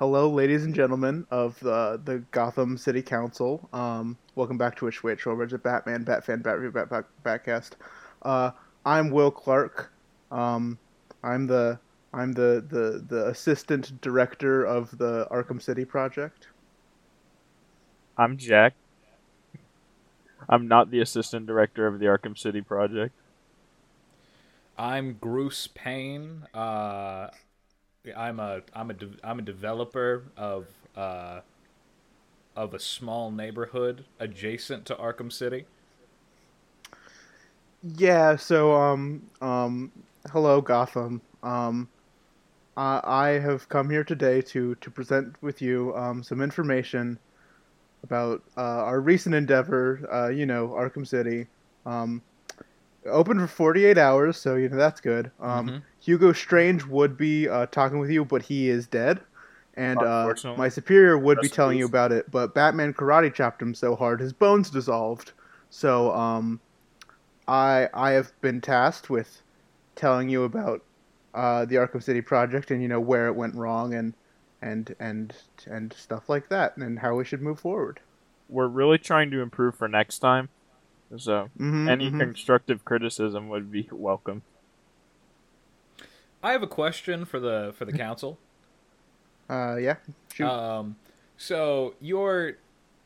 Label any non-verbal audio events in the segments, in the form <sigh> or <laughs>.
hello, ladies and gentlemen of the the Gotham City Council. Um, welcome back to a Switch over at Batman, Batfan, Bat Review, Bat, Bat Batcast. Uh, I'm Will Clark. Um, I'm the I'm the, the the assistant director of the Arkham City project. I'm Jack. I'm not the assistant director of the Arkham City project. I'm Bruce Payne. Uh, I'm a I'm a de- I'm a developer of uh, of a small neighborhood adjacent to Arkham City. Yeah. So um um hello Gotham. Um, I I have come here today to to present with you um some information about uh, our recent endeavor. Uh, you know, Arkham City. Um, open for 48 hours, so you know that's good. Um, Mhm. Hugo Strange would be uh, talking with you, but he is dead. And uh, my superior would be Rest in telling you about it, but Batman karate chopped him so hard his bones dissolved. So um, I I have been tasked with telling you about uh, the Arkham City project and you know where it went wrong and and and and stuff like that and how we should move forward. We're really trying to improve for next time, so hmm any constructive criticism would be <laughs> welcome. I have a question for the for the council. uh, yeah. Shoot. Um, so you're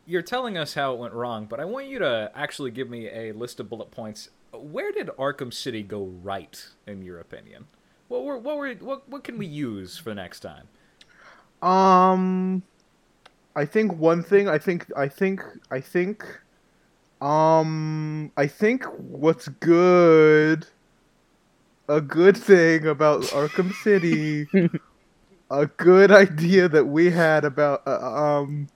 you're telling us how it went wrong, but I want you to actually give me a list of bullet points. Where did Arkham City go right, in your opinion? What were what were what what can we use for next time? Um, I think one thing. I think. I think. I think. Um, I think what's good. A good thing about Arkham City. <laughs> a good idea that we had about uh, um.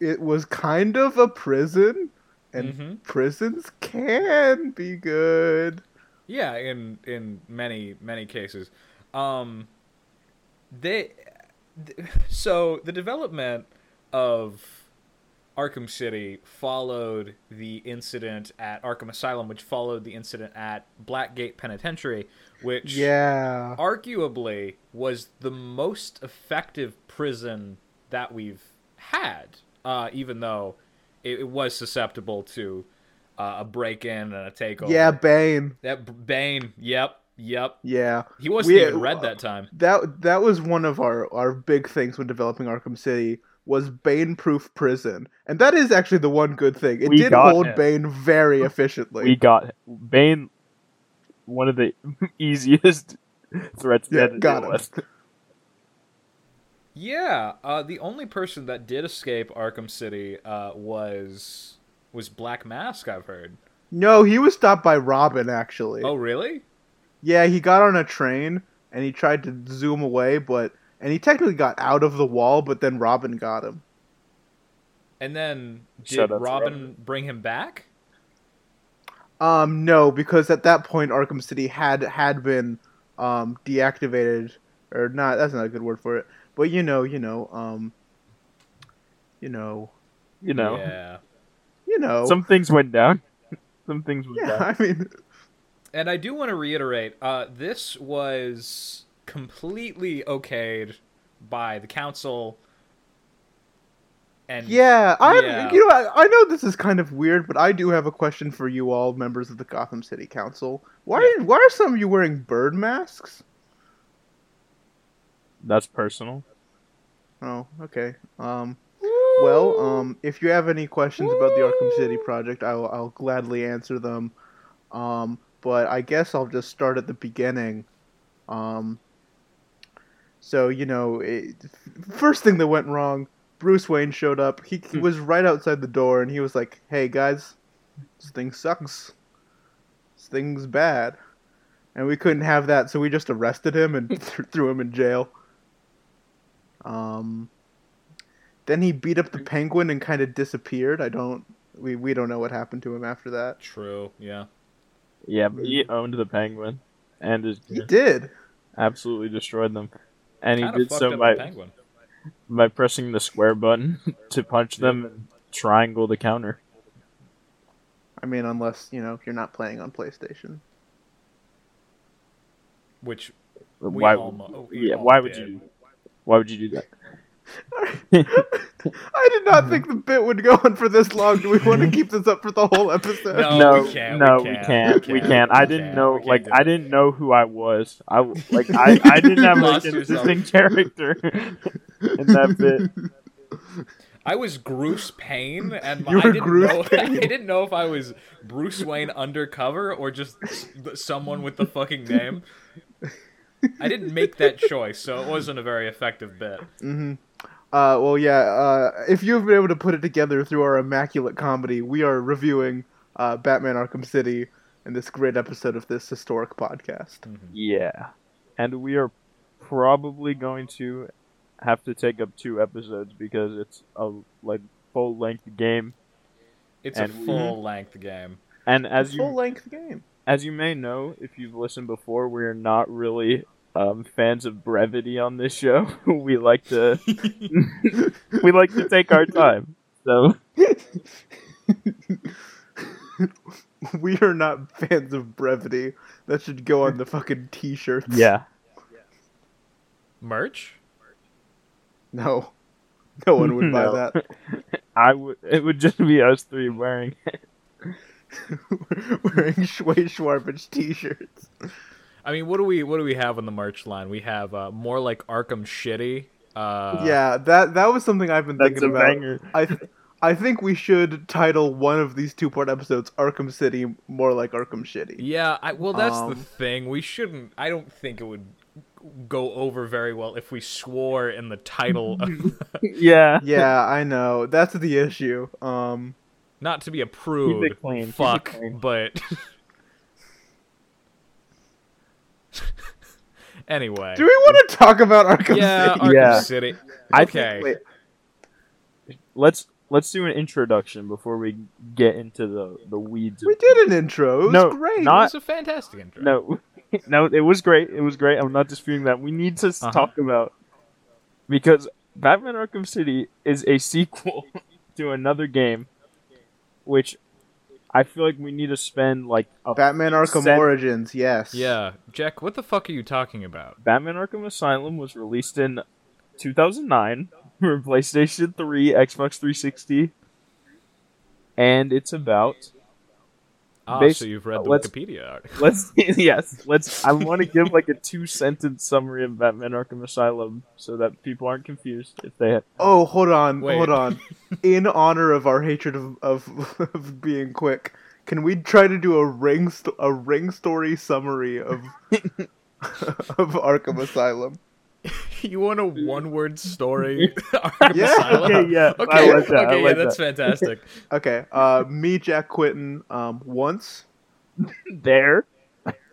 It was kind of a prison, and Mhm. prisons can be good. Yeah, in in many many cases, um, they th- so the development of Arkham City followed the incident at Arkham Asylum, which followed the incident at Blackgate Penitentiary, which Yeah. arguably was the most effective prison that we've had, uh, even though it, it was susceptible to uh, a break-in and a takeover. Yeah, Bane. That Bane. Yep. Yep. Yeah. He wasn't We- even red that time. that that was one of our our big things when developing Arkham City was Bane proof prison. And that is actually the one good thing. It We did hold him. Bane very efficiently. We got Bane, one of the <laughs> easiest threats Yeah, yeah, to got deal him. with. <laughs> Yeah. Uh, the only person that did escape Arkham City uh, was was Black Mask. I've heard. no, he was stopped by Robin actually. Oh, really? Yeah, he got on a train and he tried to zoom away, but and he technically got out of the wall, but then Robin got him. And then did Shout out to Robin, Robin. bring him back? Um, no, because at that point Arkham City had had been um deactivated or not. That's not a good word for it. But you know, you know, um, you know, You know, Yeah. you know. some things went down. Some things went yeah, down. <laughs> I mean, And I do want to reiterate, uh, this was completely okayed by the council. And yeah, I Yeah. you know I, I know this is kind of weird, but I do have a question for you all, members of the Gotham City Council. Why are, why are some of you wearing bird masks? That's personal. Oh, okay. Um, well, um, if you have any questions about the Arkham City project, I'll I'll gladly answer them. Um, but I guess I'll just start at the beginning. Um, so you know, it, first thing that went wrong, Bruce Wayne showed up. He, he was right outside the door, and he was like, "Hey guys, this thing sucks. This thing's bad." And we couldn't have that, so we just arrested him and <laughs> th- threw him in jail. Um, then he beat up the penguin and kind of disappeared. I don't. We we don't know what happened to him after that. True, yeah. Yeah, but he owned the penguin, and his, He did. absolutely destroyed them. And he did so by by pressing the square button <laughs> to punch them and triangle the counter. I mean, unless you know you're not playing on PlayStation. Which We why? almo- we yeah, all why would you? Why would you do that? <laughs> <laughs> I did not think the bit would go on for this long. Do we want to <laughs> keep this up for the whole episode? No. no, we can't, no, we we can't, can't, we we can't, can't. I didn't know, like, I didn't know who I was. I w- <laughs> like, I, I <laughs> didn't have Lost like an yourself. interesting character in that bit. I was Bruce Payne, and You I didn't Bruce know. Payne. I didn't know if I was Bruce Wayne undercover or just someone with the fucking name. I didn't make that choice, so it wasn't a very effective bit. hmm Uh, well, yeah. Uh, if you've been able to put it together through our immaculate comedy, we are reviewing uh, Batman: Arkham City in this great episode of this historic podcast. Yeah, and we are probably going to have to take up two episodes because it's a like full length game. It's And a we- full length game. And as Full length game. as you may know, if you've listened before, we're not really um, fans of brevity on this show. <laughs> we like to <laughs> we like to take our time. So <laughs> we are not fans of brevity. That should go on the fucking t-shirts. yeah, Merch? No. No one would buy No. that. I would. It would just be us three wearing. Wearing Schway Schwarbage t-shirts. I mean, what do we what do we have on the March line? We have uh, more like Arkham Shitty. Uh, yeah, that that was something I've been That's thinking a about. banger. I th- I think we should title one of these two-part episodes "Arkham City" more like Arkham Shitty. Yeah, I, well, that's the Um, thing. We shouldn't. I don't think it would go over very well if we swore in the title. <laughs> <laughs> Yeah. Yeah, I know. That's the issue. Um, not to be a prude. Keep it clean, keep it Fuck, but <laughs> anyway. do we want to talk about Arkham yeah, City? Arkham Yeah. City. I Okay. think, wait, let's let's do an introduction before we get into the the weeds. We did an intro. It was No, great. It was a fantastic intro. No, <laughs> no, it was great. It was great. I'm not disputing that. We need to Uh-huh. talk about because Batman: Arkham City is a sequel <laughs> to another game, which I feel like we need to spend like a Batman: Arkham Sen- Origins. Yes. Yeah, Jack, what the fuck are you talking about? Batman Arkham Asylum was released in 2009 <laughs> for PlayStation 3, Xbox 360, and it's about Ah, Basi- so you've read the let's- Wikipedia article. <laughs> let's yes let's I want to give like a two sentence summary of Batman Arkham Asylum so that people aren't confused if they Oh, hold on, Wait. hold on. <laughs> In honor of our hatred of, of, of being quick, can we try to do a ring st- a ring story summary of <laughs> of Arkham Asylum? <laughs> you want a one-word story? <laughs> <laughs> Yeah. Okay yeah Okay, I like that. I okay, yeah, that's that. fantastic. Okay, uh, me, Jack Quentin, um, once. There.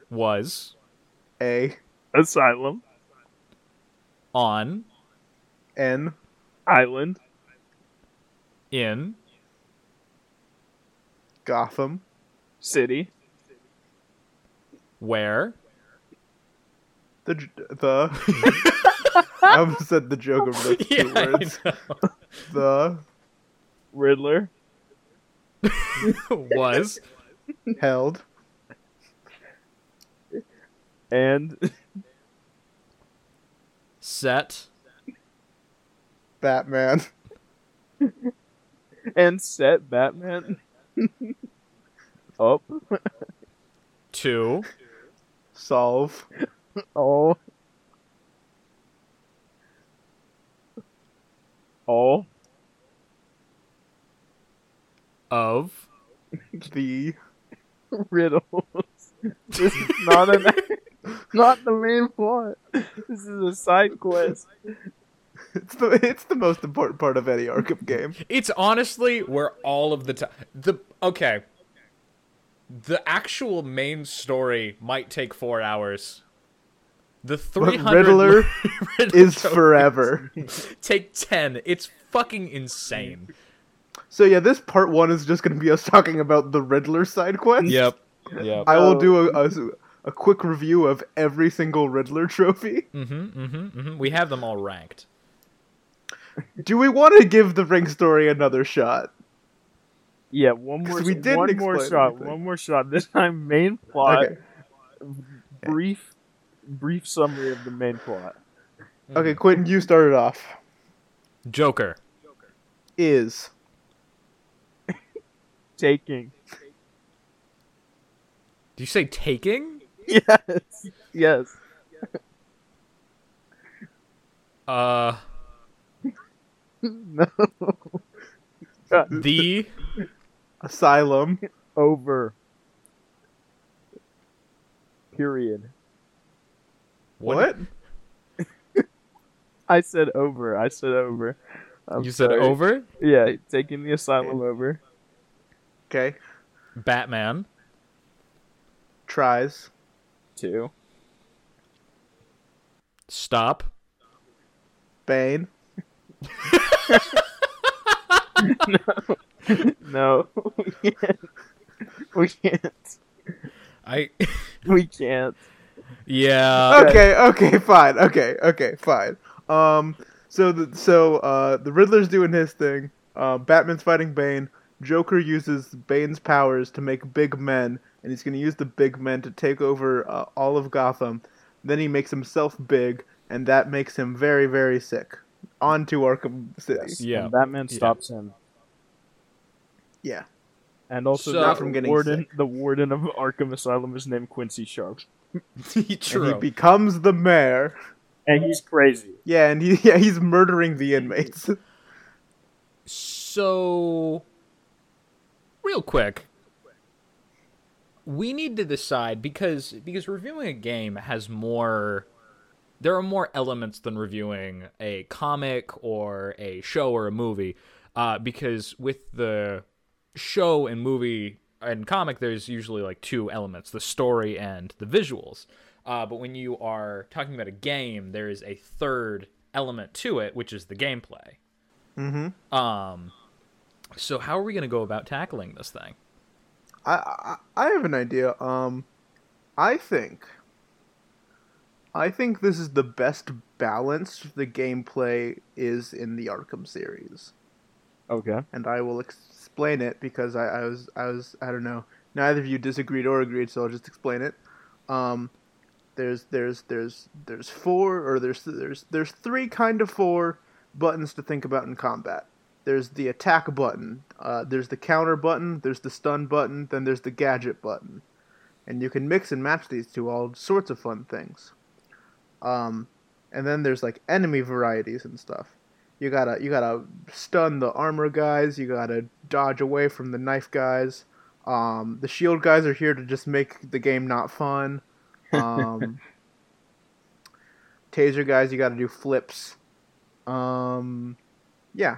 Was. A. Asylum. On. N. Island. In. Gotham. City. Where the the. <laughs> I almost said the joke of those two yeah, I words. <laughs> The Riddler. <laughs> Was. Held. And set. Batman. And set Batman. Up. To. Solve all <laughs> oh. all of <laughs> the riddles. <laughs> This is not an not the main plot. This is a side quest. it's the it's the most important part of any Arkham game. It's honestly where all of the time the okay. The actual main story might take four hours. The three hundred Riddler <laughs> is <laughs> forever. take ten. It's fucking insane. So yeah, this part one is just going to be us talking about the Riddler side quest. Yep. <laughs> Yep. I will do a, a, a quick review of every single Riddler trophy. Mm-hmm, mm-hmm, mm-hmm. We have them all ranked. Do we want to give the ring story another shot? Yeah, one more. 'Cause we didn't one more shot. anything. One more shot. This time, main plot. Okay. Brief, brief summary of the main plot. Okay, Quentin, you started off. Joker. Is <laughs> Taking. Do you say taking? Yes. Yes. <laughs> Uh, <laughs> No. the asylum. Over. Period. What? <laughs> I said over. I said over. I'm you said sorry. over? Yeah, taking the asylum over. Okay. Batman. Tries. Two. Stop. Bane. <laughs> <laughs> No, we can't. We can't. I. We can't. Yeah. Okay, okay, fine. Okay, okay, fine. Um, so the so uh the Riddler's doing his thing. Uh, Batman's fighting Bane. Joker uses Bane's powers to make big men, and he's gonna use the big men to take over uh, all of Gotham. Then he makes himself big, and that makes him very, very sick. On to Arkham City. Yes. Yeah. And Batman Yeah. stops him, Yeah. and also So- the Not from getting warden. sick. The warden of Arkham Asylum is named Quincy Sharp, <laughs> And he becomes the mayor. and he's crazy. Yeah, and he <laughs> yeah he's murdering the inmates. <laughs> So, real quick, we need to decide because because reviewing a game has more. There are more elements than reviewing a comic or a show or a movie, uh, because with the show and movie and comic, there's usually like two elements: the story and the visuals. Uh, but when you are talking about a game, there is a third element to it, which is the gameplay. mm-hmm. Um, so how are we going to go about tackling this thing? I, I I have an idea. Um, I think. I think this is the best balanced the gameplay is in the Arkham series, Okay. and I will explain it because I, I was I was I don't know. Neither of you disagreed or agreed, so I'll just explain it. Um, there's there's there's there's four or there's there's there's three kind of four buttons to think about in combat. There's the attack button, uh, there's the counter button, there's the stun button, then there's the gadget button, and you can mix and match these two all sorts of fun things. Um, and then there's like enemy varieties and stuff. You gotta you gotta stun the armor guys. You gotta dodge away from the knife guys. Um, the shield guys are here to just make the game not fun. Um, <laughs> taser guys, you gotta do flips. Um, yeah.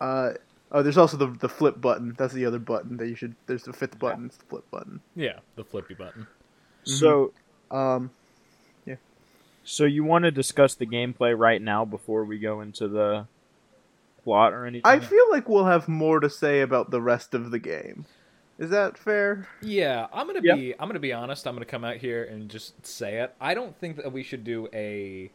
Uh, oh, there's also the the flip button. That's the other button that you should. There's the fifth button. It's the flip button. Yeah, the flippy button. So, Um, yeah. so you want to discuss the gameplay right now before we go into the plot or anything? I feel like we'll have more to say about the rest of the game. Is that fair? Yeah, I'm gonna Yeah. be. I'm gonna be honest. I'm gonna come out here and just say it. I don't think that we should do a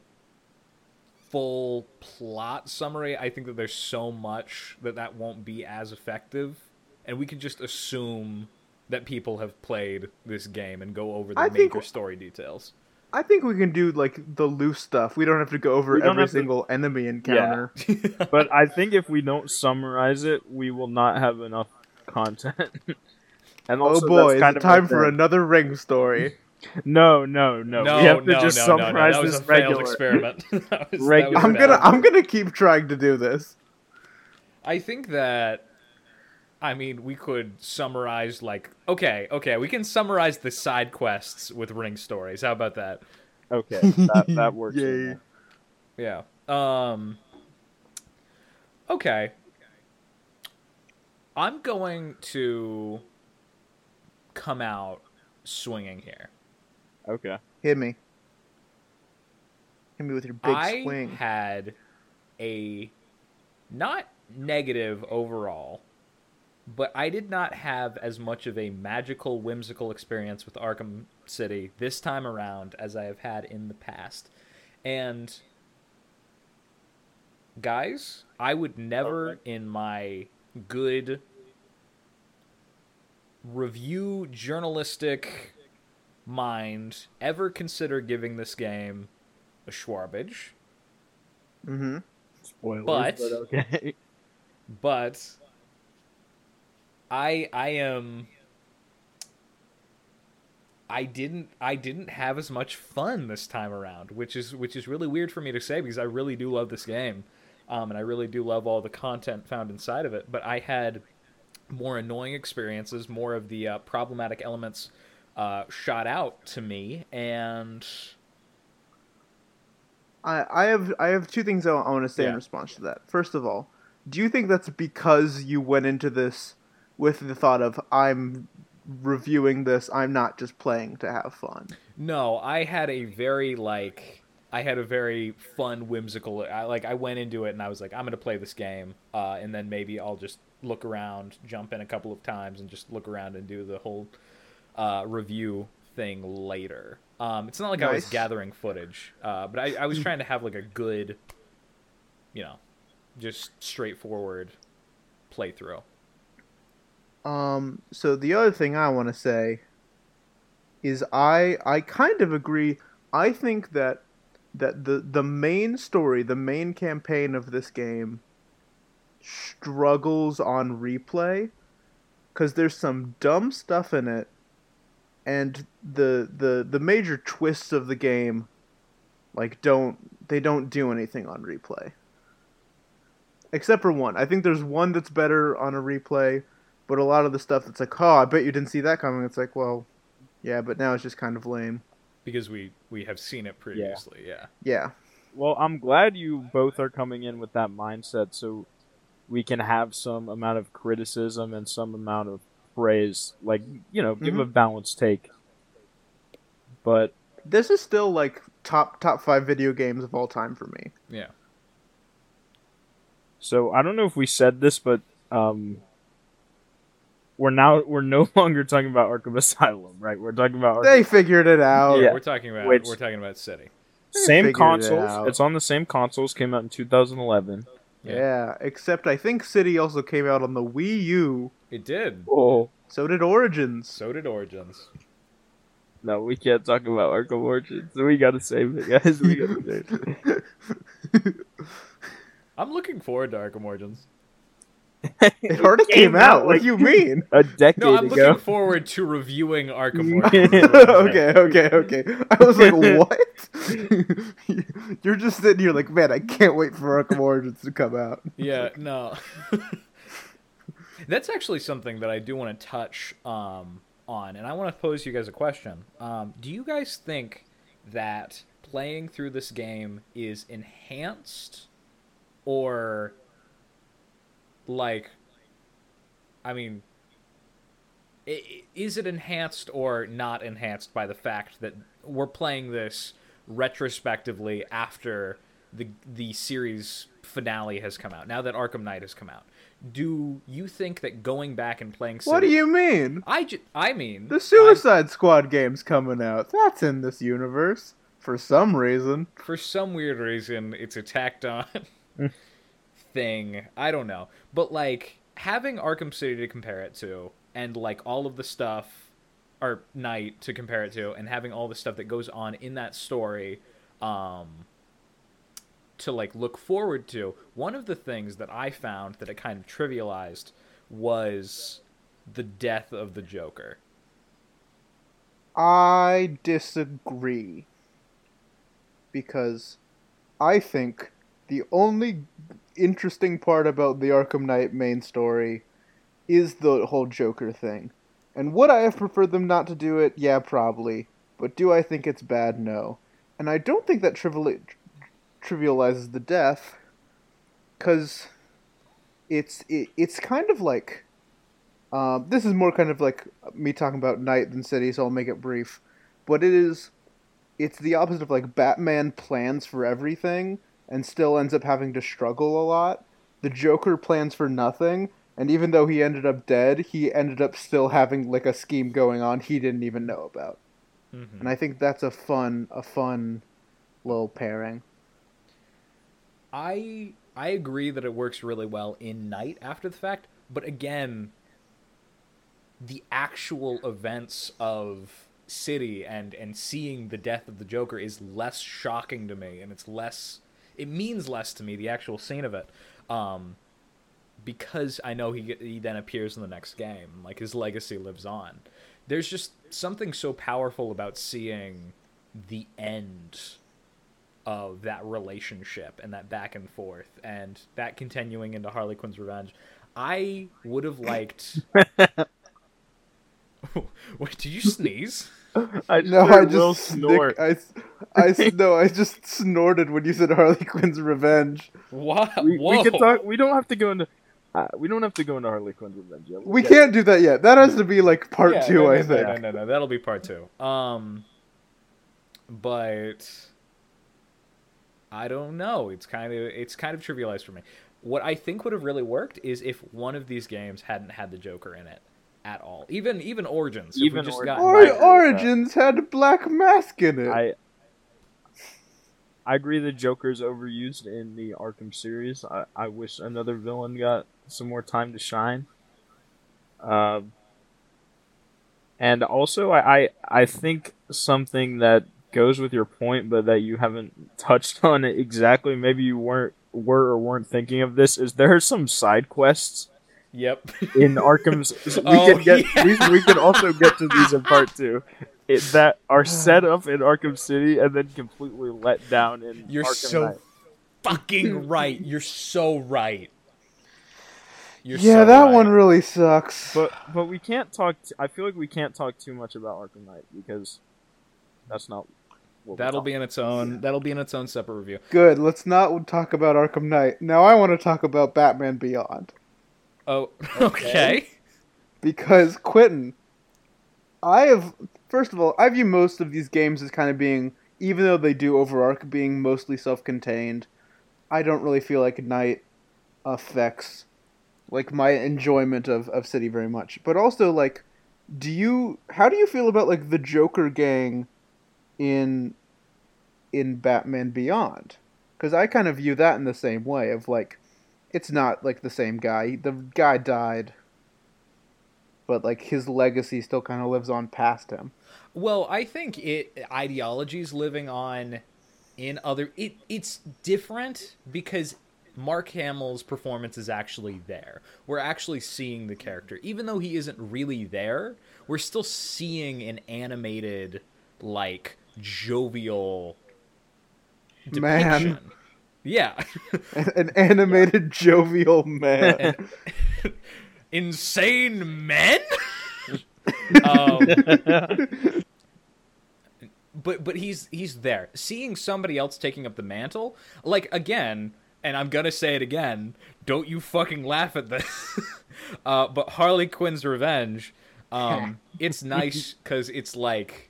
full plot summary. I think that there's so much that that won't be as effective, and we can just assume that people have played this game and go over the I think- major story details. I think we can do like the loose stuff. We don't have to go over every have to- single enemy encounter. <laughs> but I think if we don't summarize it, we will not have enough content. <laughs> and Oh boy, that's is kind it time for another ring story? No, <laughs> no, no. no, we have to no, just no, no, no. summarize That was this a failed regular. experiment. That was- that was Regular- I'm bad. gonna I'm gonna keep trying to do this. I think that I mean we could summarize like okay, okay, we can summarize the side quests with ring stories. How about that? Okay, that, that <laughs> works. in Yay. Yeah. Um Okay. I'm going to come out swinging here. Okay. Hit me. Hit me with your big I swing. had a not negative overall, but I did not have as much of a magical, whimsical experience with Arkham City this time around as I have had in the past. And guys, I would never in my good review journalistic mind ever consider giving this game a Schwarbage, Mm-hmm. Spoilers, But- but <laughs> okay. but I I am I didn't I didn't have as much fun this time around, which is which is really weird for me to say because I really do love this game, um, and I really do love all the content found inside of it. But I had more annoying experiences, more of the uh, problematic elements uh, shot out to me, and I, I have I have two things I, want to say in response to that. First of all, do you think that's because you went into this with the thought of I'm reviewing this, I'm not just playing to have fun? No, I had a very like I had a very fun, whimsical. I like I went into it and I was like, I'm gonna play this game, uh, and then maybe I'll just look around, jump in a couple of times, and just look around and do the whole uh, review thing later. Um, it's not like I was gathering footage, uh, but I, I was trying to have like a good, you know, just straightforward playthrough. Um, so the other thing I want to say is I I kind of agree. I think that that the the main story, the main campaign of this game struggles on replay cuz there's some dumb stuff in it and the the the major twists of the game like don't they don't do anything on replay. Except for one. I think there's one that's better on a replay, but a lot of the stuff that's like, oh, I bet you didn't see that coming. It's like, well, yeah, but now it's just kind of lame. Because we we have seen it previously, yeah. Yeah. Well, I'm glad you both are coming in with that mindset so we can have some amount of criticism and some amount of praise. Like, you know, give a balanced take. But This is still like top top five video games of all time for me. Yeah. so I don't know if we said this, but um we're now we're no <laughs> longer talking about Arkham Asylum, right? We're talking about Arkham They figured it out. Yeah. We're talking about Which- we're talking about City. same figured it consoles. it's on the same consoles. Came out in 2011. Yeah. Yeah, except I think City also came out on the Wii U. It did. Oh So did Origins. So did Origins. no, we can't talk about Arkham Origins. We gotta save it, guys. We gotta save it. <laughs> I'm looking forward to Arkham Origins. <laughs> it already came, out. What do you mean? <laughs> a decade ago. No, I'm ago. looking forward to reviewing Arkham <laughs> Origins. okay, okay, okay. I was like, what? You're just sitting here like, man, I can't wait for Arkham Origins to come out. Yeah, no. That's actually something that I do want to touch um, on, and I want to pose you guys a question. Um, do you guys think that playing through this game is enhanced, or like, I mean, is it enhanced or not enhanced by the fact that we're playing this retrospectively after the the series finale has come out? Now that Arkham Knight has come out, do you think that going back and playing? What do you mean? I ju- I mean The Suicide Squad game's coming out. That's in this universe for some reason. For some weird reason, it's a tacked on <laughs> thing. I don't know, but like having Arkham City to compare it to, and like all of the stuff, or Knight to compare it to, and having all the stuff that goes on in that story, um, to like look forward to. One of the things that I found that it kind of trivialized was the death of the Joker. I disagree. Because I think the only interesting part about the Arkham Knight main story is the whole Joker thing. And would I have preferred them not to do it? Yeah, probably. But do I think it's bad? No. And I don't think that triviali- trivializes the death, because it's it, it's kind of like um, this is more kind of like me talking about Knight than city, so I'll make it brief. But it is, it's the opposite of like Batman plans for everything and still ends up having to struggle a lot. The Joker plans for nothing, and even though he ended up dead, he ended up still having like a scheme going on he didn't even know about. Mm-hmm. And I think that's a fun, a fun little pairing. I I agree that it works really well in Knight after the fact, but again, the actual events of City and and seeing the death of the Joker is less shocking to me, and it's less. It means less to me the actual scene of it, um, because I know he he then appears in the next game. Like his legacy lives on. There's just something so powerful about seeing the end of that relationship and that back and forth and that continuing into Harley Quinn's Revenge. I would have liked. <laughs> <laughs> Wait, did you sneeze? I No, heard I Will just snort. snick, I, I no, I just snorted when you said Harley Quinn's revenge. What? we, we can talk. We don't have to go into. Uh, we don't have to go into Harley Quinn's Revenge yet. We'll We get- can't do that yet. That has to be like part Yeah, two, no, no, I no, think. No, no, no, that'll be part two. Um, but I don't know. It's kind of it's kind of trivialized for me. What I think would have really worked is if one of these games hadn't had the Joker in it at all. Even even Origins. Even just Origins. got Or, Right. Origins had black mask in it. I I agree the Joker's overused in the Arkham series. I, I wish another villain got some more time to shine. Um, and also, I, I I think something that goes with your point, but that you haven't touched on it exactly. Maybe you weren't were or weren't thinking of this. Is there are some side quests Yep. in Arkham's. <laughs> We Oh, can get yeah. these. We can also get to these in part two. It, that are <sighs> set up in Arkham City and then completely let down in You're Arkham so Knight. fucking right. You're so right. You're yeah, so that right. one really sucks. But but we can't talk. T- I feel like we can't talk too much about Arkham Knight because that's not. What we're That'll be in its own. That'll be in its own separate review. Good. Let's not talk about Arkham Knight. Now I want to talk about Batman Beyond Oh, <laughs> okay. because Quentin, I have first of all, I view most of these games as kind of being, even though they do overarch, being mostly self-contained. I don't really feel like Knight affects like my enjoyment of, of City very much. But also like do you how do you feel about like the Joker gang in in Batman Beyond? Cuz I kind of view that in the same way of like it's not like the same guy. The guy died. But like his legacy still kind of lives on past him. Well, I think it ideologies living on in other. It it's different because Mark Hamill's performance is actually there. We're actually seeing the character, even though he isn't really there. We're still seeing an animated, like jovial Man. Depiction. Yeah. <laughs> An animated jovial man. <laughs> insane men. <laughs> um, but but he's he's there, seeing somebody else taking up the mantle. Like again, and I'm gonna say it again. Don't you fucking laugh at this. uh, but Harley Quinn's Revenge, um, it's nice because it's like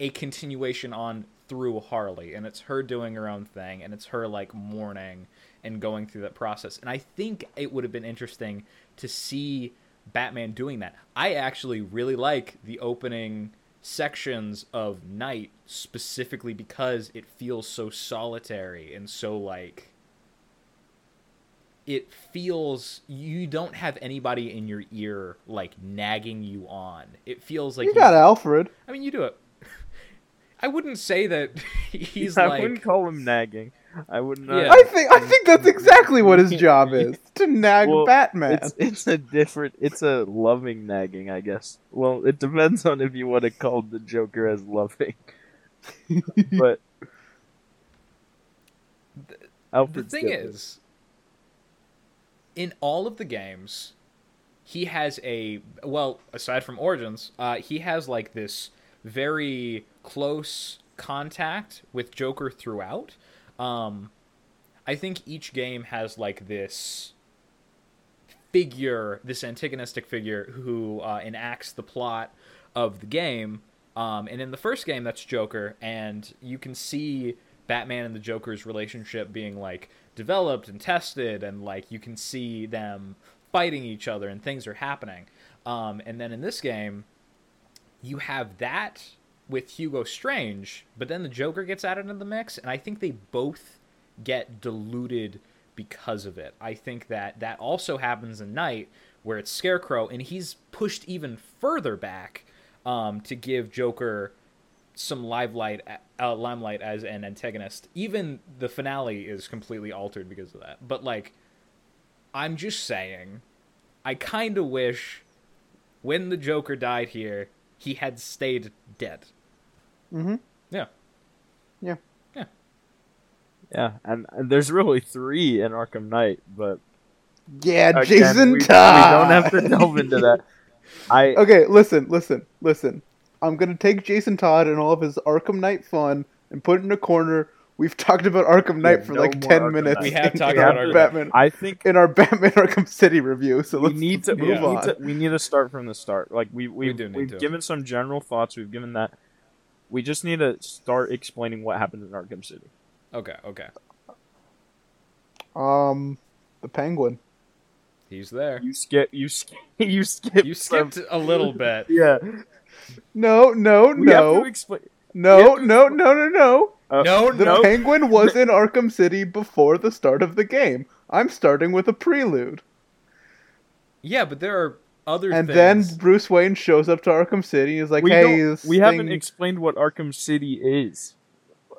a continuation on through Harley, and it's her doing her own thing, and it's her like mourning and going through that process. And I think it would have been interesting to see Batman doing that. I actually really like the opening sections of Knight specifically because it feels so solitary and so like it feels you don't have anybody in your ear like nagging you on. It feels like you he's- got Alfred. I mean, you do it. I wouldn't say that <laughs> he's <laughs> I like. wouldn't call him nagging. I wouldn't. Uh, Yeah. I think I think that's exactly what his job <laughs> is to nag Well, Batman. It's it's a different. It's a loving nagging, I guess. Well, it depends on if you want to call the Joker as loving. but the Alfred's thing different. is, in all of the games, he has a well, aside from Origins, uh, he has like this very close contact with Joker throughout. Um, I think each game has like this figure, this antagonistic figure who uh, enacts the plot of the game. Um, and in the first game, that's Joker, and you can see Batman and the Joker's relationship being like developed and tested, and like you can see them fighting each other, and things are happening. Um, and then in this game, you have that with Hugo Strange, but then the Joker gets added into the mix, and I think they both get diluted because of it. I think that that also happens in Knight, where it's Scarecrow, and he's pushed even further back um, to give Joker some limelight, uh, limelight as an antagonist. Even the finale is completely altered because of that. But like, I'm just saying, I kind of wish when the Joker died here, he had stayed dead. Mm-hmm. Yeah. Yeah. Yeah. Yeah, and, and there's really three in Arkham Knight, but Yeah, again, Jason we, Todd. we don't have to delve into that. <laughs> I Okay, listen, listen, listen. I'm gonna take Jason Todd and all of his Arkham Knight fun and put it in a corner. We've talked about Arkham Knight Yeah, for no like ten Arkham minutes. Knight. We have talked <laughs> about Arkham Batman I think in our Batman Arkham City review. So we let's need to move we on. need to we need to start from the start. Like we we do need we've to. given some general thoughts. We've given that. We just need to start explaining what happened in Arkham City. Okay. Okay. Um, the Penguin. He's there. You skip you skip <laughs> you skip You some- skipped a little bit. <laughs> yeah. No, no, We have no, to explain. no, no, no, no, no. Uh, No, The no. Penguin was in Arkham City before the start of the game. I'm starting with a prelude. Yeah, but there are other And things. then Bruce Wayne shows up to Arkham City. He's like, we "Hey, don't- this we haven't explained what Arkham City is.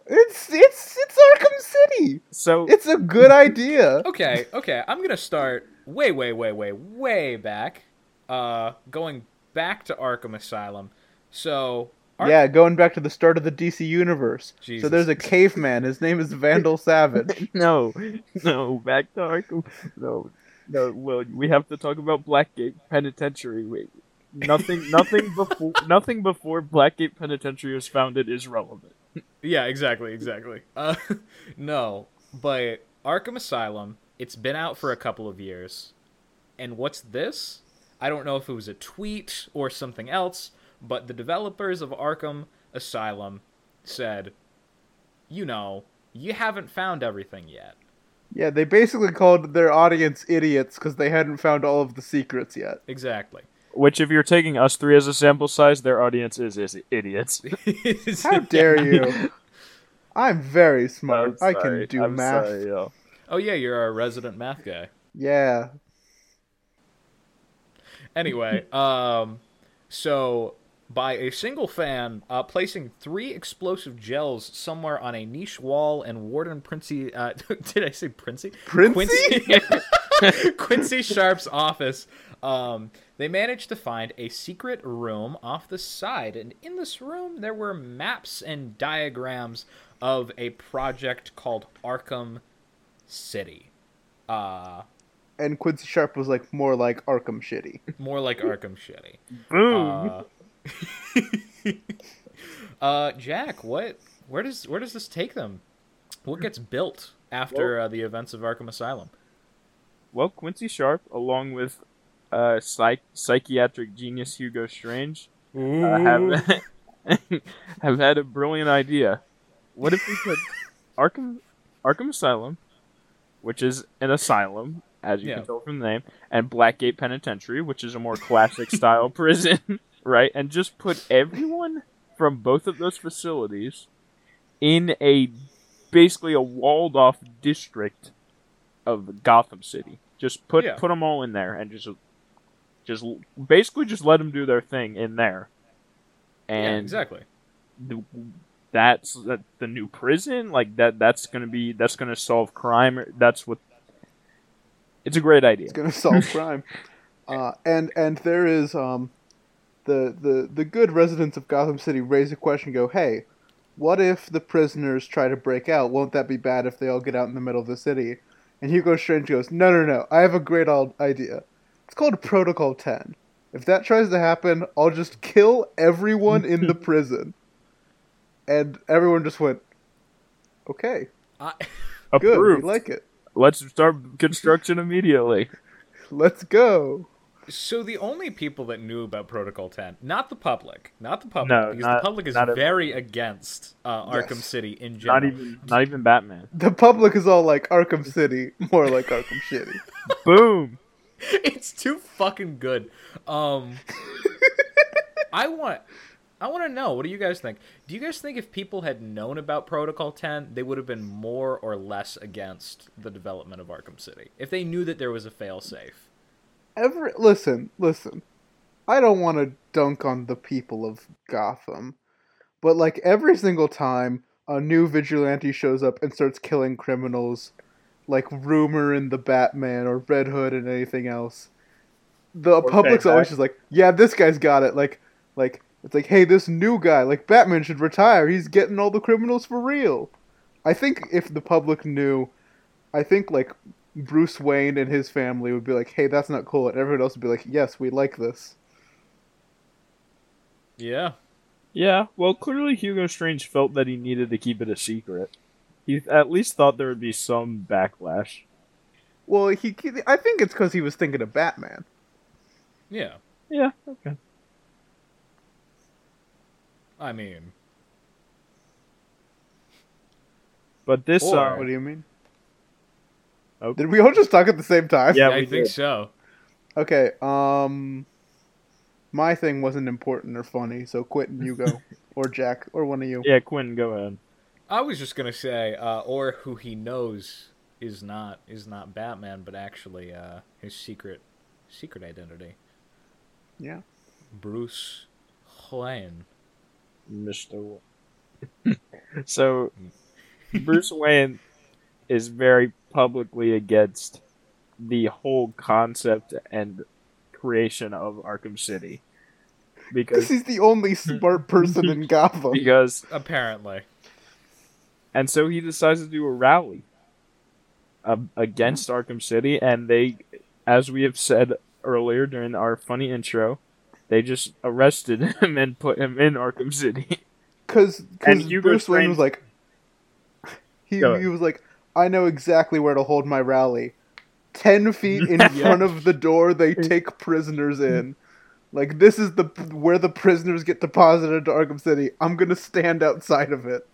it's it's it's Arkham City. So It's a good idea." <laughs> okay, okay. I'm gonna start way, way, way, way, way back. Uh, going back to Arkham Asylum. So, Ark- Yeah, going back to the start of the DC universe. So there's a caveman. His name is Vandal Savage. <laughs> no, no, back to Arkham. No, no. Well, we have to talk about Blackgate Penitentiary. Wait, nothing, <laughs> nothing before, nothing before Blackgate Penitentiary was founded is relevant. yeah, exactly, exactly. Uh, <laughs> no, but Arkham Asylum. It's been out for a couple of years, and what's this? I don't know if it was a tweet or something else, but the developers of Arkham Asylum said, you know, you haven't found everything yet. yeah, they basically called their audience idiots because they hadn't found all of the secrets yet. Exactly. Which, if you're taking us three as a sample size, their audience is, is idiots. <laughs> How dare you? <laughs> I'm very smart. I'm I can do I'm math. sorry, yo. Oh yeah, you're our resident math guy. Yeah. Anyway, um, so by a single fan uh, placing three explosive gels somewhere on a niche wall in Warden Princey, uh, <laughs> did I say Princey? Princey? Quincy, <laughs> Quincy Sharp's office. Um, they managed to find a secret room off the side, and in this room there were maps and diagrams of a project called Arkham City. Uh, And Quincy Sharp was like more like Arkham shitty. more like Arkham City. Boom. Uh, <laughs> uh, Jack, what? Where does where does this take them? What gets built after uh, the events of Arkham Asylum? well, Quincy Sharp, along with uh, psych- psychiatric genius Hugo Strange, uh, have <laughs> have had a brilliant idea. What if we put <laughs> Arkham Arkham Asylum, which is an asylum, as you Yeah. can tell from the name, and Blackgate Penitentiary, which is a more classic style prison, right? And just put everyone from both of those facilities in a basically a walled off district of Gotham City. Just put Yeah. put them all in there and just just basically just let them do their thing in there. yeah, And exactly. the, that's that, the new prison like that that's gonna be that's gonna solve crime that's what it's a great idea It's gonna solve crime. <laughs> Uh, and and there is um, the the the good residents of Gotham City raise a question. Go, hey, what if the prisoners try to break out? Won't that be bad if they all get out in the middle of the city? And Hugo Strange goes, no, no, no. I have a great old idea. It's called Protocol Ten. If that tries to happen, I'll just kill everyone in the <laughs> prison. And everyone just went, okay, I, good, approved we like it. let's start construction immediately <laughs> Let's go. So the only people that knew about Protocol Ten, not the public, not the public, No, because not- the public is not everyone. very against uh, Arkham Yes. City in general. not even not even batman The public is all like Arkham City, more like Arkham Shitty. <laughs> boom <laughs> it's too fucking good. Um, <laughs> I want, I want to know. What do you guys think? Do you guys think if people had known about Protocol Ten, they would have been more or less against the development of Arkham City? If they knew that there was a failsafe. Every listen, listen. I don't want to dunk on the people of Gotham, but like every single time a new vigilante shows up and starts killing criminals, like Rumor and the Batman or Red Hood and anything else, the public's always just like, yeah, this guy's got it. Like, like it's like, hey, this new guy, like Batman should retire. He's getting all the criminals for real. I think if the public knew, I think like Bruce Wayne and his family would be like, hey, that's not cool, and everyone else would be like, yes, we like this. Yeah. Yeah, well, clearly Hugo Strange felt that he needed to keep it a secret. He at least thought there would be some backlash. Well, he, I think it's because he was thinking of Batman. Yeah. Yeah, okay. I mean, but this. Or- uh, What do you mean? Okay. Did we all just talk at the same time? Yeah, I we think did. so. Okay. Um, my thing wasn't important or funny, so Quentin, you go, <laughs> or Jack, or one of you. Yeah, Quinn, go ahead. I was just gonna say, uh, or who he knows is not is not Batman, but actually uh, his secret secret identity, Yeah. Bruce Wayne. Mr. <laughs> So, Bruce Wayne is very publicly against the whole concept and creation of Arkham City. Because Because, he's the only smart <laughs> person in Gotham. because, Apparently, and so he decides to do a rally uh, against Arkham City, and they, as we have said earlier during our funny intro, they just arrested <laughs> him and put him in Arkham City. Because And Bruce Wayne was like, <laughs> he, he was like, I know exactly where to hold my rally. Ten feet in <laughs> front of the door, they take prisoners in. Like this is the where the prisoners get deposited to Arkham City. I'm gonna stand outside of it.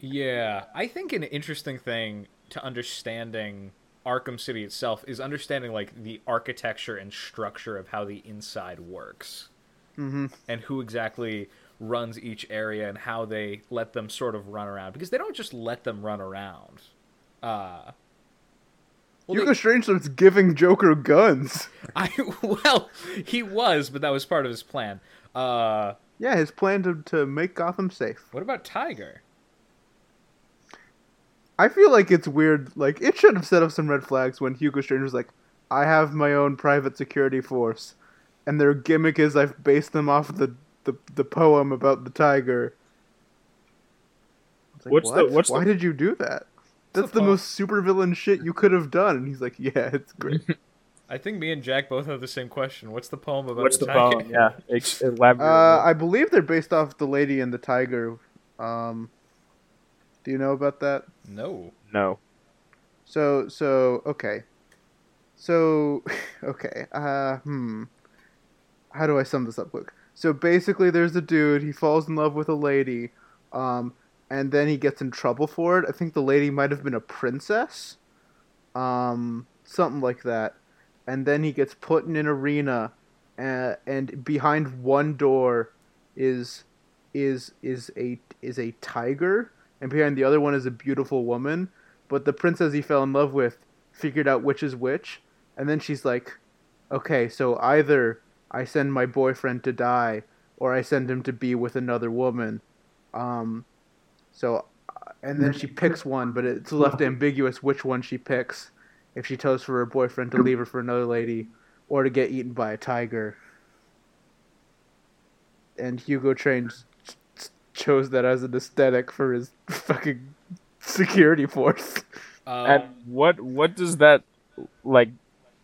yeah. I think an interesting thing to understanding Arkham City itself is understanding like the architecture and structure of how the inside works. hmm and who exactly runs each area and how they let them sort of run around because they don't just let them run around. Uh, well, Hugo they- Strange starts giving Joker guns. <laughs> I well, he was, but that was part of his plan. Uh, Yeah, his plan to, to make Gotham safe. what about Tiger? I feel like it's weird. Like it should have set up some red flags when Hugo Strange was like, "I have my own private security force," and their gimmick is I've based them off the the, the poem about the tiger. Like, What's the- what? what's the- Why did you do that? That's the the most supervillain shit you could have done. And he's like, <laughs> "Yeah, it's great." <laughs> I think me and Jack both have the same question. What's the poem about What's the, the tiger? poem? Yeah, ex- elaborate. uh, I believe they're based off the Lady and the Tiger. Um, do you know about that? No. no. So so okay. So <laughs> okay. Uh hmm. How do I sum this up quick? So basically there's a dude, he falls in love with a lady, um, and then he gets in trouble for it. I think the lady might have been a princess. Um, something like that. And then he gets put in an arena uh, and behind one door is is is a is a tiger and behind the other one is a beautiful woman but the princess he fell in love with figured out which is which and then she's like okay so either i send my boyfriend to die or i send him to be with another woman. Um so and then she picks one but it's left ambiguous which one she picks. If she tells for her boyfriend to leave her for another lady or to get eaten by a tiger. And hugo Strange ch- chose that as an aesthetic for his <laughs> fucking security force. Um, And what what does that like?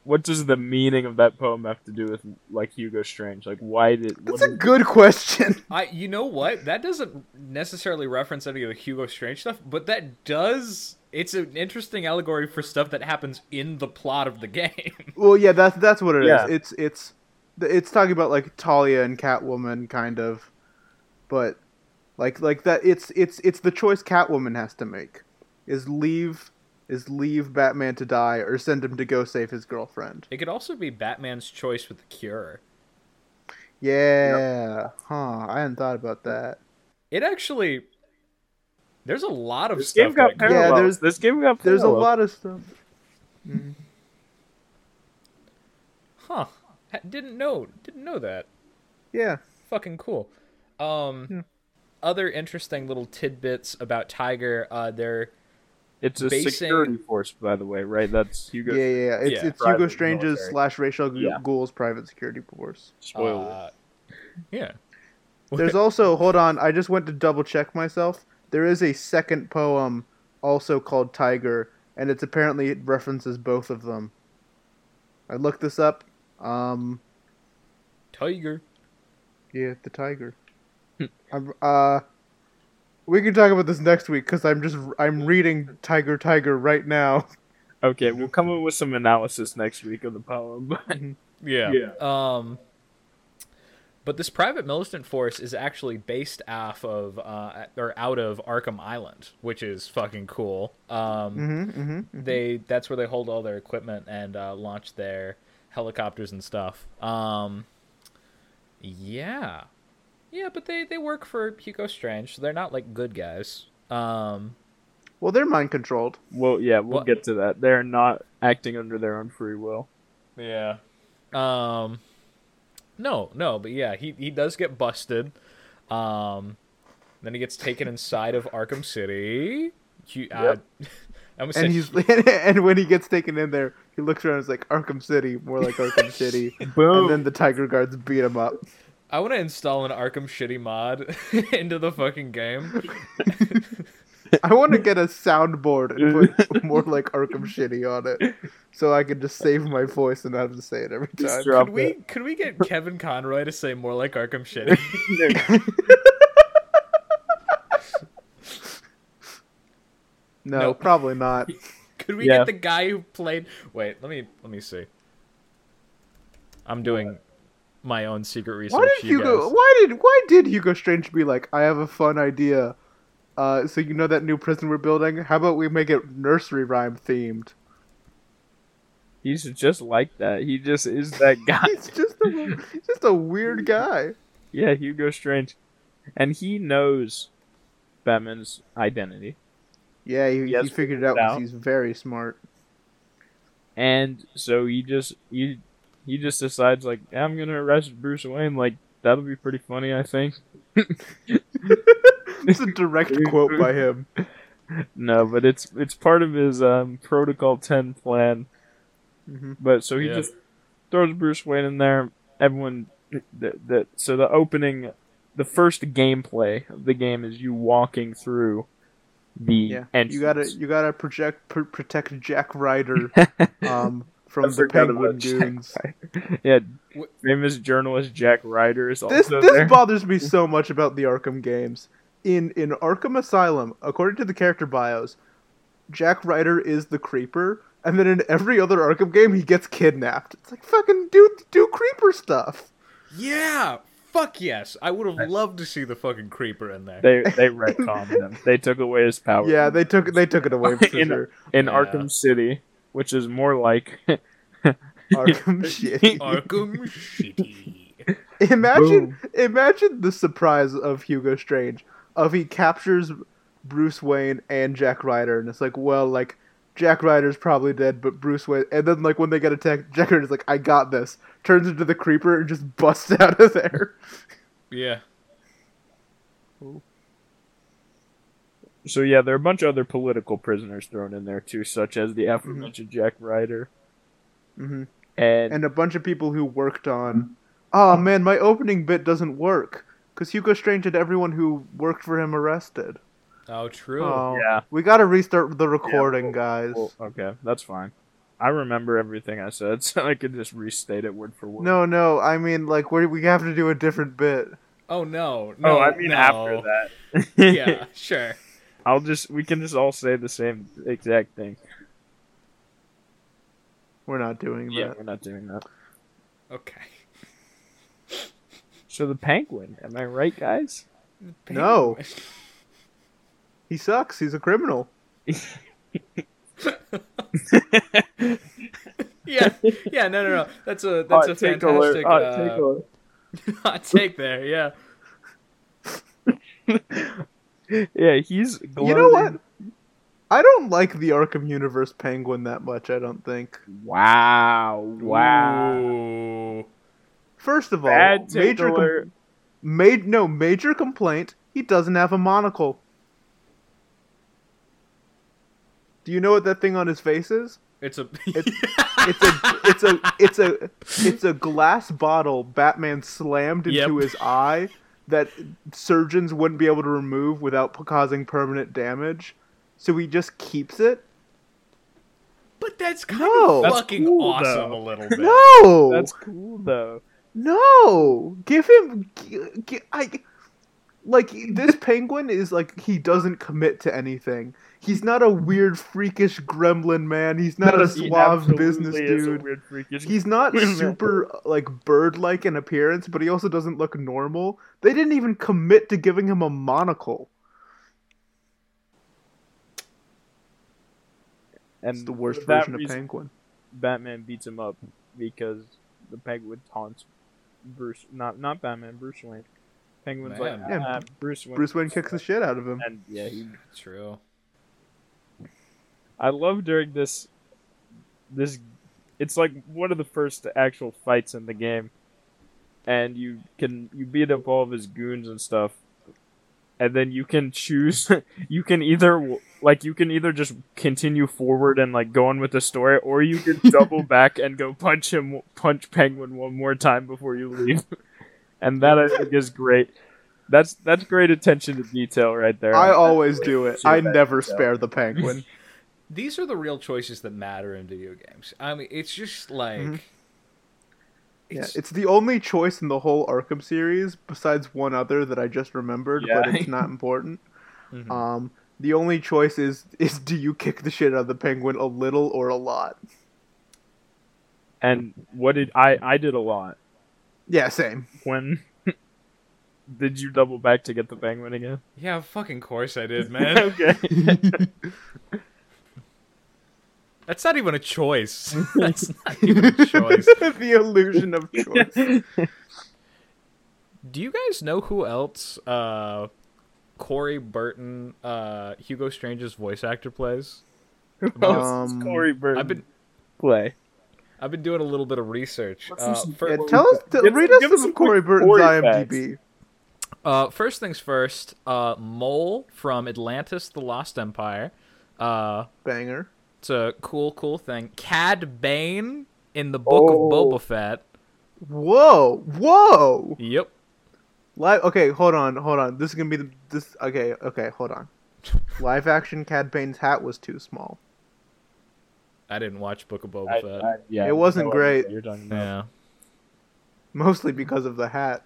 What does the meaning of that poem have to do with like Hugo Strange? Like, why did? That's what a good question. <laughs> I you know what? That doesn't necessarily reference any of the Hugo Strange stuff, but that does it's an interesting allegory for stuff that happens in the plot of the <laughs> game. Well, yeah, that's that's what it is. Yeah. It's it's it's talking about like Talia and Catwoman, kind of, but like like that. It's it's it's the choice Catwoman has to make: is leave is leave Batman to die or send him to go save his girlfriend. It could also be Batman's choice with the cure. Yeah, huh? I hadn't thought about that. It actually there's a lot of this stuff game got that- Yeah, there's- this game got There's a lot of stuff. Huh. Didn't know didn't know that. Yeah. Fucking cool. Um, Yeah. other interesting little tidbits about Tiger. Uh, they're It's a Basing- security force, by the way, right? That's Hugo. Yeah, yeah, yeah. It's Yeah. it's Hugo Strange's military. slash Ra's al Yeah. Ghul's private security force. Spoiler. uh, yeah. <laughs> There's also hold on, I just went to double check myself. There is a second poem also called Tiger, and it's apparently it references both of them. I looked this up. Um, Tiger. yeah, the tiger. I'm, uh, we can talk about this next week because I'm just I'm reading Tyger Tyger right now. okay, we'll come up with some analysis next week of the poem. but- <laughs> Yeah. Yeah. Um, but this private militant force is actually based off of uh, or out of Arkham Island, which is fucking cool. Um, Mm-hmm, mm-hmm. they that's where they hold all their equipment and uh, launch their helicopters and stuff. Um, yeah, yeah, but they they work for Hugo Strange, so they're not like good guys. Um, Well, they're mind controlled. well, yeah, we'll What- get to that. They're not acting under their own free will. Yeah. Um No, no, but yeah, he he does get busted. Um then he gets taken inside of Arkham City. He, uh, <laughs> I And said he's <laughs> and when he gets taken in there, he looks around and is like Arkham City, more like Arkham City. <laughs> Boom. And then the Tyger Guards beat him up. I want to install an Arkham Shitty mod <laughs> into the fucking game. I want to get a soundboard and put <laughs> more like Arkham Shitty on it, so I can just save my voice and not have to say it every time. drop Could we it. could we get Kevin Conroy to say more like Arkham Shitty? <laughs> no, Nope. probably not. Could we Yeah. get the guy who played Wait, let me let me see. I'm doing my own secret research. Why did you Hugo? guys. Why did why did Hugo Strange be like? I have a fun idea. Uh, so you know that new prison we're building? How about we make it nursery rhyme themed? He's just like that. He just is that <laughs> guy. He's just a he's just a weird <laughs> guy. yeah, Hugo Strange, and he knows Batman's identity, Yeah, he, Yes, he figured it out out. he's very smart. and so he just he he just decides like I'm gonna arrest Bruce Wayne. Like that'll be pretty funny, I think. <laughs> It's a direct <laughs> quote by him. No, but it's it's part of his um, Protocol Ten plan. hmm But so he Yeah. just throws Bruce Wayne in there. Everyone that that so the opening, the first gameplay of the game is you walking through the Yeah, entrance. you gotta you gotta project pr- protect Jack Ryder <laughs> um, from the forgot Penguin about Jack goons. <laughs> yeah, Wh- famous journalist Jack Ryder is also This there. this bothers me <laughs> so much about the Arkham games. In in Arkham Asylum, according to the character bios, Jack Ryder is the creeper, and then in every other Arkham game he gets kidnapped. It's like fucking do do creeper stuff. Yeah, fuck yes. I would have loved to see the fucking creeper in there. they they <laughs> retconned him. They took away his power. Yeah, they took they took it away for In- sure. in Yeah. Arkham City, which is more like <laughs> Arkham <laughs> shit. Arkham Shitty. Imagine imagine the surprise of Hugo Strange of he captures Bruce Wayne and Jack Ryder and it's like, well, like Jack Ryder's probably dead, but Bruce Wayne and then like when they get attacked, Jack Ryder's like, I got this. Turns into the creeper and just busts <laughs> out of there. Yeah. Oh. So yeah, there are a bunch of other political prisoners thrown in there too, such as the aforementioned Jack Ryder hmm and, And a bunch of people who worked on Oh man, my opening bit doesn't work. Because Hugo Strange had everyone who worked for him arrested. Oh, true. Oh, yeah. we gotta restart the recording, well- guys. well, okay, that's fine. I remember everything I said, <laughs> so I could just restate it word for word. no, no, I mean, like, we we have to do a different bit. Oh no. No. oh, I mean no. after that. <laughs> yeah, <laughs> sure. I'll just we can just all say the same exact thing. We're not doing Yeah, that. we're not doing that. Okay. So the penguin, am I right, guys? No. He sucks. He's a criminal. <laughs> Yeah. Yeah. No. No. No. That's a that's a Hot take alert, fantastic hot uh, take alert. <laughs> hot take there. Yeah. <laughs> yeah, he's. You know what? I don't like the Arkham Universe Penguin that much. I don't think. Wow! Wow! Ooh. First of all, Bad major com- titular. made no major complaint. He doesn't have a monocle. Do you know what that thing on his face is? It's a. <laughs> It's a it's a it's a it's a glass bottle Batman slammed into Yep. his eye that surgeons wouldn't be able to remove without p- causing permanent damage. So he just keeps it. but that's kind No. of That's fucking cool, awesome though. a little bit. No, That's cool though. no. Give him. g- g- I like this penguin is like he doesn't commit to anything. He's not a weird freakish gremlin man. He's not <laughs> a suave absolutely business dude. weird He's not super like bird-like in appearance, but he also doesn't look normal. They didn't even commit to giving him a monocle. and It's the worst for that version of reason, Penguin. Batman beats him up because the Penguin taunts Bruce. Not not Batman. Bruce Wayne. Penguin's Man. like, Yeah, "Ah, Bruce Wayne. Bruce Wayne kicks the shit out of him. And yeah, he. True. I love during this. This, it's like one of the first actual fights in the game, and you can you beat up all of his goons and stuff, and then you can choose. <laughs> you can either like you can either just continue forward and like go on with the story, or you can <laughs> double back and go punch him, punch Penguin one more time before you leave, <laughs> and that I think is great. That's that's great attention to detail right there. I always do it. I never detail. spare the penguin. These are the real choices that matter in video games. I mean, it's just like. Mhm. Yeah, It's, it's the only choice in the whole Arkham series, besides one other that I just remembered, but it's not important. <laughs> Mhm. Um, the only choice is is do you kick the shit out of the penguin a little or a lot? And what did I? I did a lot. Yeah, same. When <laughs> did you double back to get the penguin again? yeah, fucking course I did, <laughs> man. okay. That's not even a choice. <laughs> <laughs> That's not even a choice. <laughs> the illusion of choice. Do you guys know who else uh, Corey Burton, uh, Hugo Strange's voice actor plays? Who else does Um, Corey Burton I've been play? I've been doing a little bit of research. Uh, do some- fir- Yeah, tell us, t- Give- read us some some Corey Burton's Corey IMDb. Uh, first things first, uh, Mole from Atlantis: The Lost Empire. Uh, Banger. It's a cool, cool thing. Cad Bane in the Book Oh. of Boba Fett. Whoa, whoa. Yep. Live. Okay, hold on, hold on. This is gonna be the this. Okay, okay, hold on. Live action Cad Bane's hat was too small. I didn't watch Book of Boba I- Fett. I- yeah, It wasn't no great. You're talking about. yeah. Mostly because of the hat.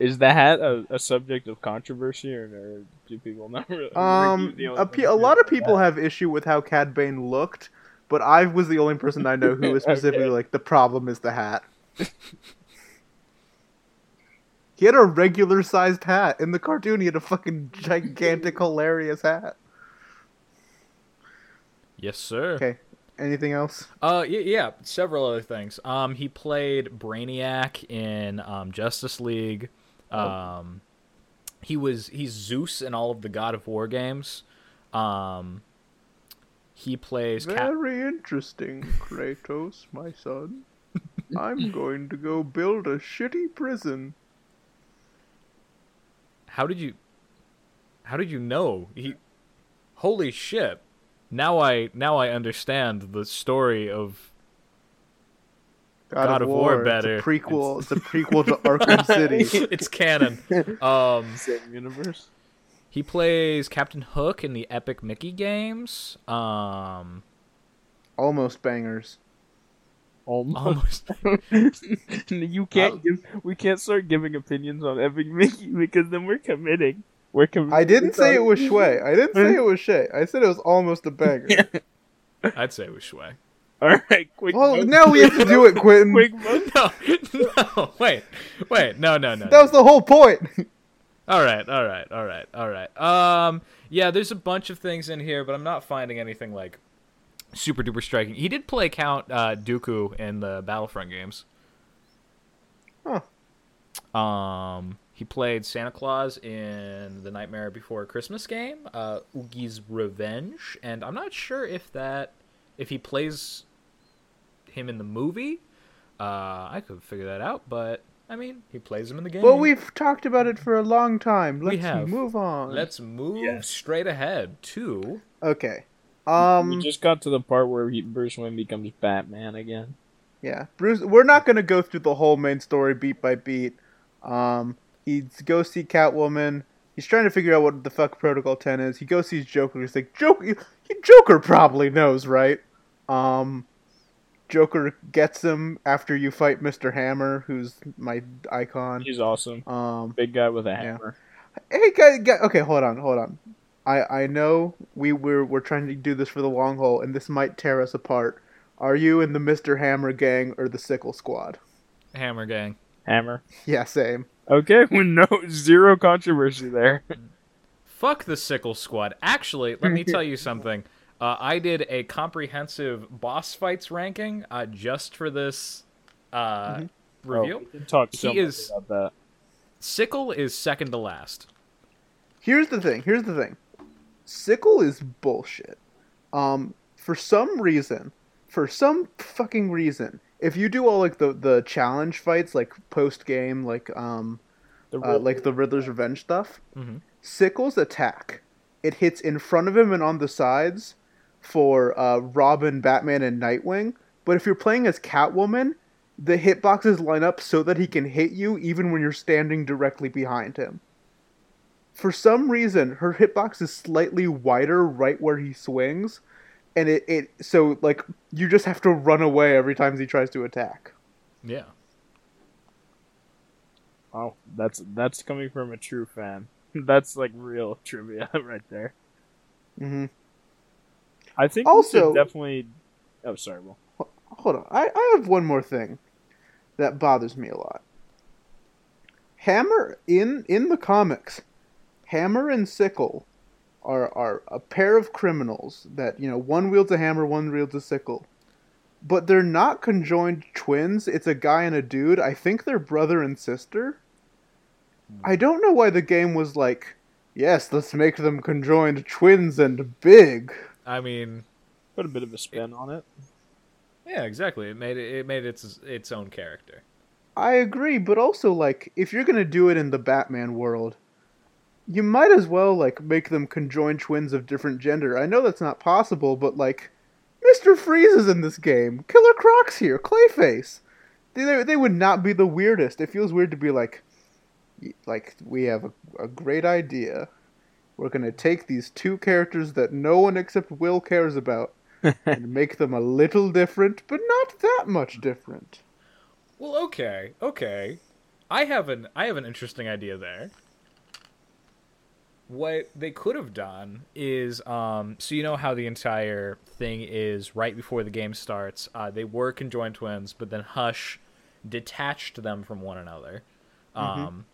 Is the hat a, a subject of controversy, or, or do people not really? Um, a, pe- a lot of people that? have issue with how Cad Bane looked, but I was the only person I know who <laughs> was specifically Okay. like the problem is the hat. <laughs> he had a regular sized hat in the cartoon. He had a fucking gigantic, <laughs> hilarious hat. Yes, sir. Okay, anything else? Uh, yeah, yeah, several other things. Um, he played Brainiac in um, Justice League. Um, he was he's Zeus in all of the God of War games. Um, he plays Cap- Very interesting, Kratos, my son. I'm <laughs> going to go build a shitty prison. How did you? How did you know? He, holy shit! Now I now I understand the story of God, God of, of War War, better. It's a prequel. <laughs> It's a prequel to Arkham City. <laughs> it's canon. Um, same universe. he plays Captain Hook in the Epic Mickey games. Um, Almost bangers. almost. <laughs> you can't give. We can't start giving opinions on Epic Mickey because then we're committing. We're committing. I didn't say it was Schway. I didn't say it was Shay. I said it was almost a banger. I'd say it was Schway. <laughs> All right, quick. Well, vote. now we have to do it, <laughs> Quentin. quick vote. <laughs> No, no, wait, wait, no, no, no. That was the whole point. All right, all right, all right, all right. Um, yeah, there's a bunch of things in here, but I'm not finding anything like super duper striking. He did play Count uh, Dooku in the Battlefront games. Huh. Um, he played Santa Claus in the Nightmare Before Christmas game, uh, Oogie's Revenge, and I'm not sure if that if he plays him in the movie. Uh, I could figure that out, but I mean, he plays him in the game. Well, we've talked about it for a long time. Let's We have. move on. Let's move Yes. straight ahead to. Okay. we Um. just got to the part where he, Bruce Wayne becomes Batman again. Yeah, Bruce. We're not gonna go through the whole main story beat by beat. Um. He goes see Catwoman. He's trying to figure out what the fuck Protocol Ten is. He goes sees Joker. He's like, Joker. He, Joker probably knows, right? Um. Joker gets him after you fight Mister Hammer, who's my icon. He's awesome. Um. Big guy with a hammer. Hey, guy, guy, okay, hold on, hold on. I I know we we're we're trying to do this for the long haul, and this might tear us apart. Are you in the Mister Hammer gang or the Sickle Squad? Hammer Gang. Hammer. Yeah, same. Okay, with <laughs> no zero controversy there. Fuck the Sickle Squad. Actually, let me <laughs> tell you something. Uh, I did a comprehensive boss fights ranking uh, just for this uh, review. Oh, talk so He much is- about that. Sickle is second to last. Here's the thing. Here's the thing. Sickle is bullshit. Um, for some reason, for some fucking reason, if you do all like the the challenge fights, like post game, like um, The uh, like the Riddler's Revenge stuff, Mhm. Sickle's attack, it hits in front of him and on the sides for uh, Robin, Batman, and Nightwing. But if you're playing as Catwoman, the hitboxes line up so that he can hit you even when you're standing directly behind him. For some reason, her hitbox is slightly wider right where he swings, and it, it so like you just have to run away every time he tries to attack. Yeah. Oh, that's that's coming from a true fan. <laughs> That's like real trivia <laughs> right there. hmm I think Also- definitely. Oh, sorry. Well, hold on. I, I have one more thing that bothers me a lot. Hammer in in the comics, Hammer and Sickle are are a pair of criminals that, you know, one wields a hammer, one wields a sickle. But they're not conjoined twins. It's a guy and a dude. I think they're brother and sister. Hmm. I don't know why the game was like, yes, let's make them conjoined twins and big. I mean, put a bit of a spin on it. yeah, exactly. It made it, it made its its own character. I agree, but also like if you're gonna do it in the Batman world, you might as well like make them conjoined twins of different gender. I know that's not possible, but like Mister Freeze is in this game. Killer Croc's here. Clayface. They, they they would not be the weirdest. It feels weird to be like, like we have a, a great idea. We're gonna take these two characters that no one except Will cares about <laughs> and make them a little different, but not that much different. Well, okay, okay. I have an I have an interesting idea there. What they could have done is, um, so you know how the entire thing is right before the game starts. Uh, they were conjoined twins, but then Hush detached them from one another. Um,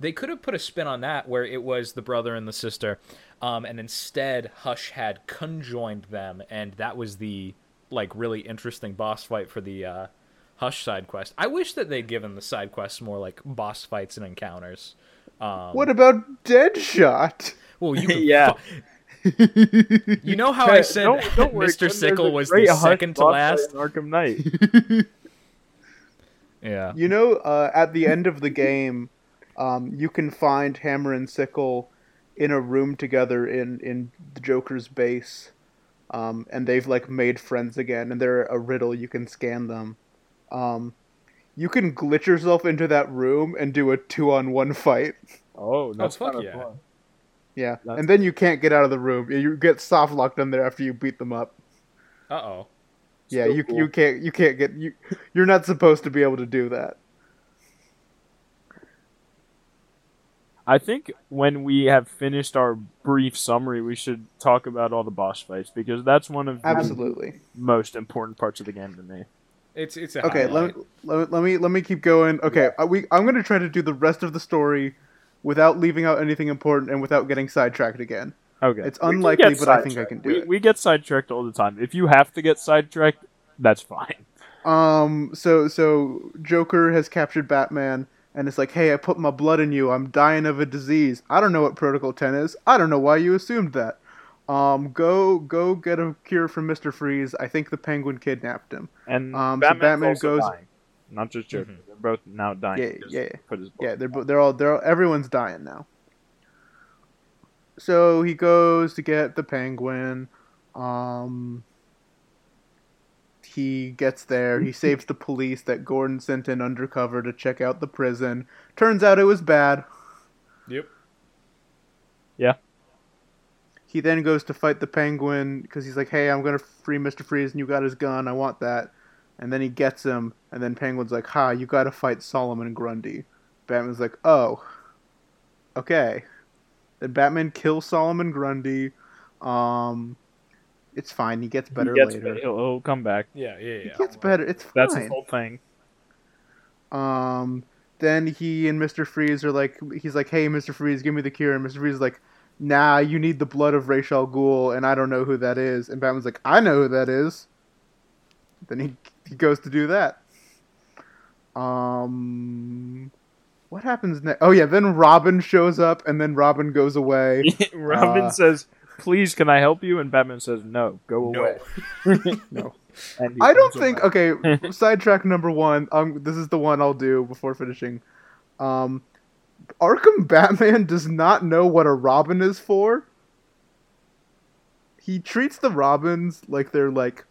They could have put a spin on that where it was the brother and the sister, um, and instead Hush had conjoined them, and that was the like really interesting boss fight for the uh, Hush side quest. I wish that they'd given the side quests more like boss fights and encounters. Um, What about Deadshot? Well, you <laughs> could Yeah. fu- you know how I said don't- don't worry, Mr. Ken, Sickle was the Hush second to last? in Arkham Knight. <laughs> <laughs> Yeah. You know, uh, at the end of the game, um, you can find Hammer and Sickle in a room together in in the Joker's base, um, and they've like made friends again, and they're a riddle. You can scan them. Um, you can glitch yourself into that room and do a two-on-one fight. Oh, that's fuck kinda yeah. fun. Yeah, That's- and then you can't get out of the room. You get soft locked in there after you beat them up. Uh oh. Yeah, you cool. you can't you can't get you. You're not supposed to be able to do that. I think when we have finished our brief summary, we should talk about all the boss fights because that's one of the Absolutely. most important parts of the game to me. It's it's a Okay, let me, let, me- let me let me keep going. Okay, uh, we I'm gonna try to do the rest of the story without leaving out anything important and without getting sidetracked again. Okay, It's unlikely, but I think I can do we, it. We get sidetracked all the time. If you have to get sidetracked, that's fine. Um, so so Joker has captured Batman and it's like, hey, I put my blood in you. I'm dying of a disease. I don't know what Protocol Ten is. I don't know why you assumed that. Um, go go get a cure from Mister Freeze. I think the Penguin kidnapped him. And Um, so Batman also goes- dying. not just Joker. Mhm. They're both now dying. Yeah, yeah, yeah, he Put his Yeah, they're bo- they're all they're all, everyone's dying now. So he goes to get the penguin. Um, he gets there. He <laughs> saves the police that Gordon sent in undercover to check out the prison. Turns out it was bad. Yep. Yeah. He then goes to fight the penguin because he's like, "Hey, I'm gonna free Mister Freeze, and you got his gun. I want that." And then he gets him, and then Penguin's like, "Ha, you got to fight Solomon Grundy." Batman's like, "Oh, okay." Then Batman kills Solomon Grundy. Um, it's fine. He gets better he gets, later. He'll, he'll come back. Yeah, yeah, yeah. He gets better. It's fine. That's his whole thing. Um, then he and Mr. Freeze are like, he's like, hey, Mr. Freeze, give me the cure. And Mr. Freeze is like, nah, you need the blood of Ra's al Ghul, and I don't know who that is. And Batman's like, I know who that is. Then he, he goes to do that. Um, what happens next? Oh, yeah, then Robin shows up, and then Robin goes away. <laughs> Robin Uh, says, "Please, can I help you?" And Batman says, "No, go No. away." <laughs> No. I don't think. away. Okay, <laughs> sidetrack number one. Um, this is the one I'll do before finishing. Um, Arkham Batman <laughs> does not know what a Robin is for. He treats the Robins like they're like,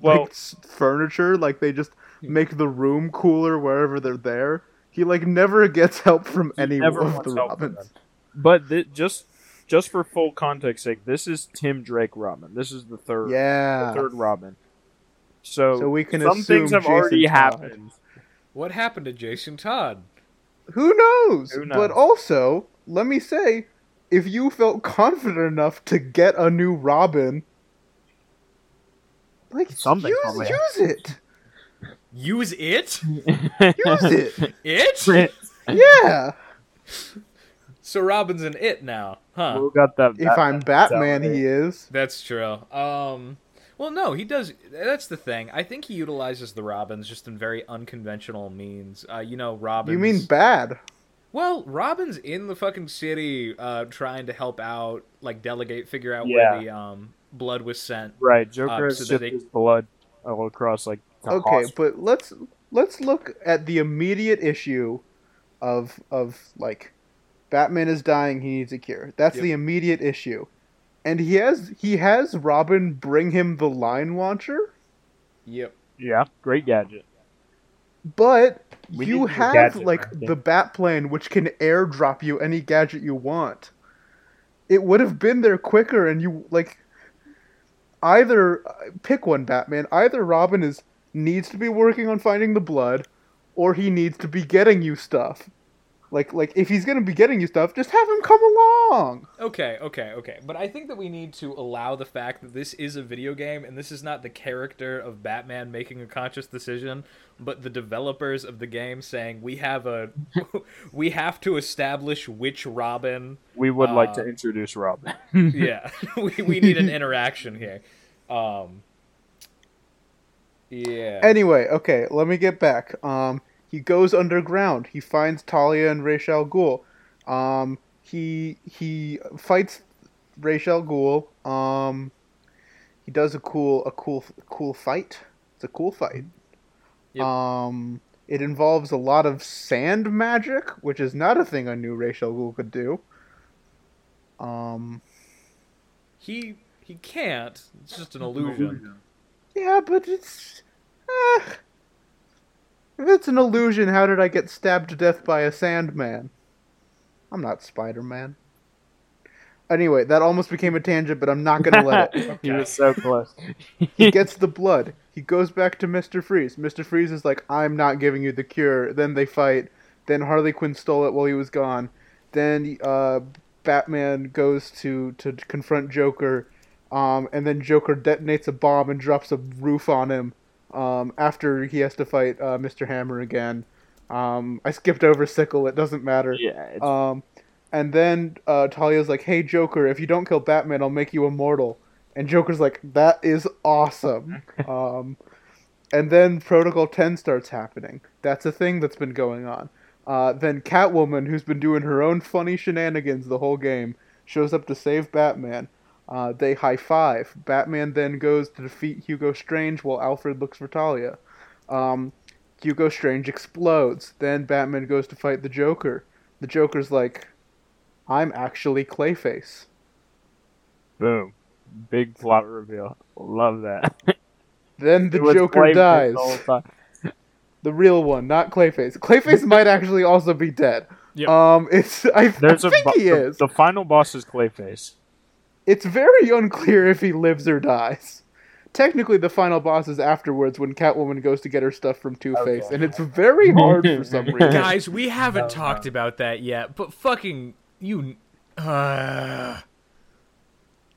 Well- like furniture. Like they just make the room cooler wherever they're there. He like never gets help from any of the Robins. But thi- just just for full context sake, this is Tim Drake Robin. This is the third Yeah. the Yeah. third Robin. So, So we can some things assume have already Todd. happened. What happened to Jason Todd? Who knows? Who But also, let me say, if you felt confident enough to get a new Robin, like Something use, probably use it, Use it? use it. <laughs> It? Yeah. So Robin's an it now, huh? Who got that? If I'm Batman, he is. That's true. Um, well, no, he does. That's the thing. I think he utilizes the Robins just in very unconventional means. Uh, you know, Robins. You mean bad? Well, Robin's in the fucking city, uh, trying to help out, like delegate, figure out Yeah. where the um blood was sent. right? Joker Uh, so shipped they- his blood all across like. the Okay, hospital. but let's let's look at the immediate issue of of like Batman is dying, he needs a cure. That's Yep. the immediate issue. And he has he has Robin bring him the line launcher. Yep. yeah, great gadget. But We you have gadget, like Randy. the bat plane which can airdrop you any gadget you want. It would have been there quicker and you like either uh, pick one Batman, either Robin is needs to be working on finding the blood or he needs to be getting you stuff. Like like if he's going to be getting you stuff, just have him come along. Okay, okay, okay. But I think that we need to allow the fact that this is a video game and this is not the character of Batman making a conscious decision, but the developers of the game saying we have a <laughs> we have to establish which Robin. We would like Uh, to introduce Robin. <laughs> Yeah, <laughs> we we need an interaction here. Um Yeah. Anyway, okay, let me get back. Um, he goes underground. He finds Talia and Ra's al Ghul. Um, he he fights Ra's al Ghul. Um, he does a cool a cool cool fight. It's a cool fight. Yep. Um, it involves a lot of sand magic, which is not a thing I knew Ra's al Ghul could do. Um, he he can't. It's just an illusion. yeah, but it's. Eh. If it's an illusion, how did I get stabbed to death by a Sandman? I'm not Spider Man. Anyway, that almost became a tangent, but I'm not gonna let it. <laughs> he was so close. He gets the blood. He goes back to Mr. Freeze. Mr. Freeze is like, I'm not giving you the cure. Then they fight. Then Harley Quinn stole it while he was gone. Then uh, Batman goes to, to confront Joker. Um, and then Joker detonates a bomb and drops a roof on him um, after he has to fight uh, Mr. Hammer again. Um, I skipped over Sickle. It doesn't matter. yeah, Um, and then uh, Talia's like, "Hey Joker, if you don't kill Batman, I'll make you immortal." And Joker's like, "That is awesome." <laughs> um, and then Protocol Ten starts happening. That's a thing that's been going on. Uh, then Catwoman, who's been doing her own funny shenanigans the whole game, shows up to save Batman. Uh, they high five. Batman then goes to defeat Hugo Strange while Alfred looks for Talia. Um, Hugo Strange explodes. Then Batman goes to fight the Joker. The Joker's like, I'm actually Clayface. Boom. Big plot reveal. Love that. <laughs> Then the Joker Clayface dies. the. <laughs> The real one, not Clayface. Clayface might actually also be dead. Yep. Um, it's I, There's I a think bo- he the, is. the final boss is Clayface. It's very unclear if he lives or dies. Technically, the final boss is afterwards when Catwoman goes to get her stuff from Two Face, Okay. and it's very hard for some <laughs> reason. Guys, we haven't No, talked about that yet, but fucking you. Uh,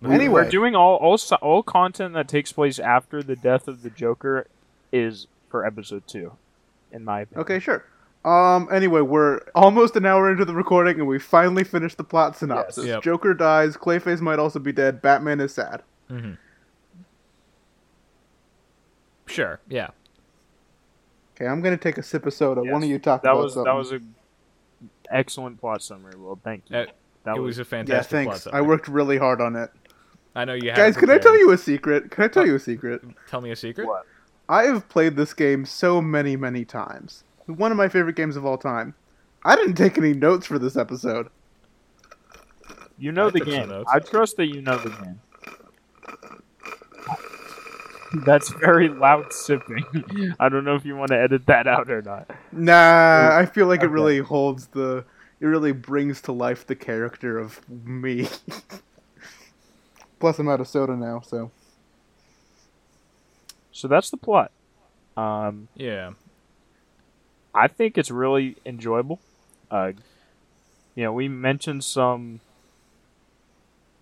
Anyway. We're doing all all all content that takes place after the death of the Joker is for episode two, in my opinion. Okay, sure. Um. Anyway, we're almost an hour into the recording, and we finally finished the plot synopsis. Yep. Joker dies. Clayface might also be dead. Batman is sad. Mm-hmm. sure, yeah. Okay, I'm gonna take a sip of soda. One of you talk That about was something. that was a excellent plot summary. Well, thank you. Uh, that it was a yeah, fantastic plot thanks. summary. I worked really hard on it. I know you had Guys, can I tell you a secret? Can I tell you a secret? Tell me a secret. What? I have played this game so many, many times. One of my favorite games of all time. I didn't take any notes for this episode. You know I the took game. I trust that you know the game. That's very loud sipping. <laughs> I don't know if you want to edit that out or not. Nah, I feel like it really holds the. It really brings to life the character of me. <laughs> Plus, I'm out of soda now, so. So that's the plot. Um, Yeah. I think it's really enjoyable. Uh, you know, we mentioned some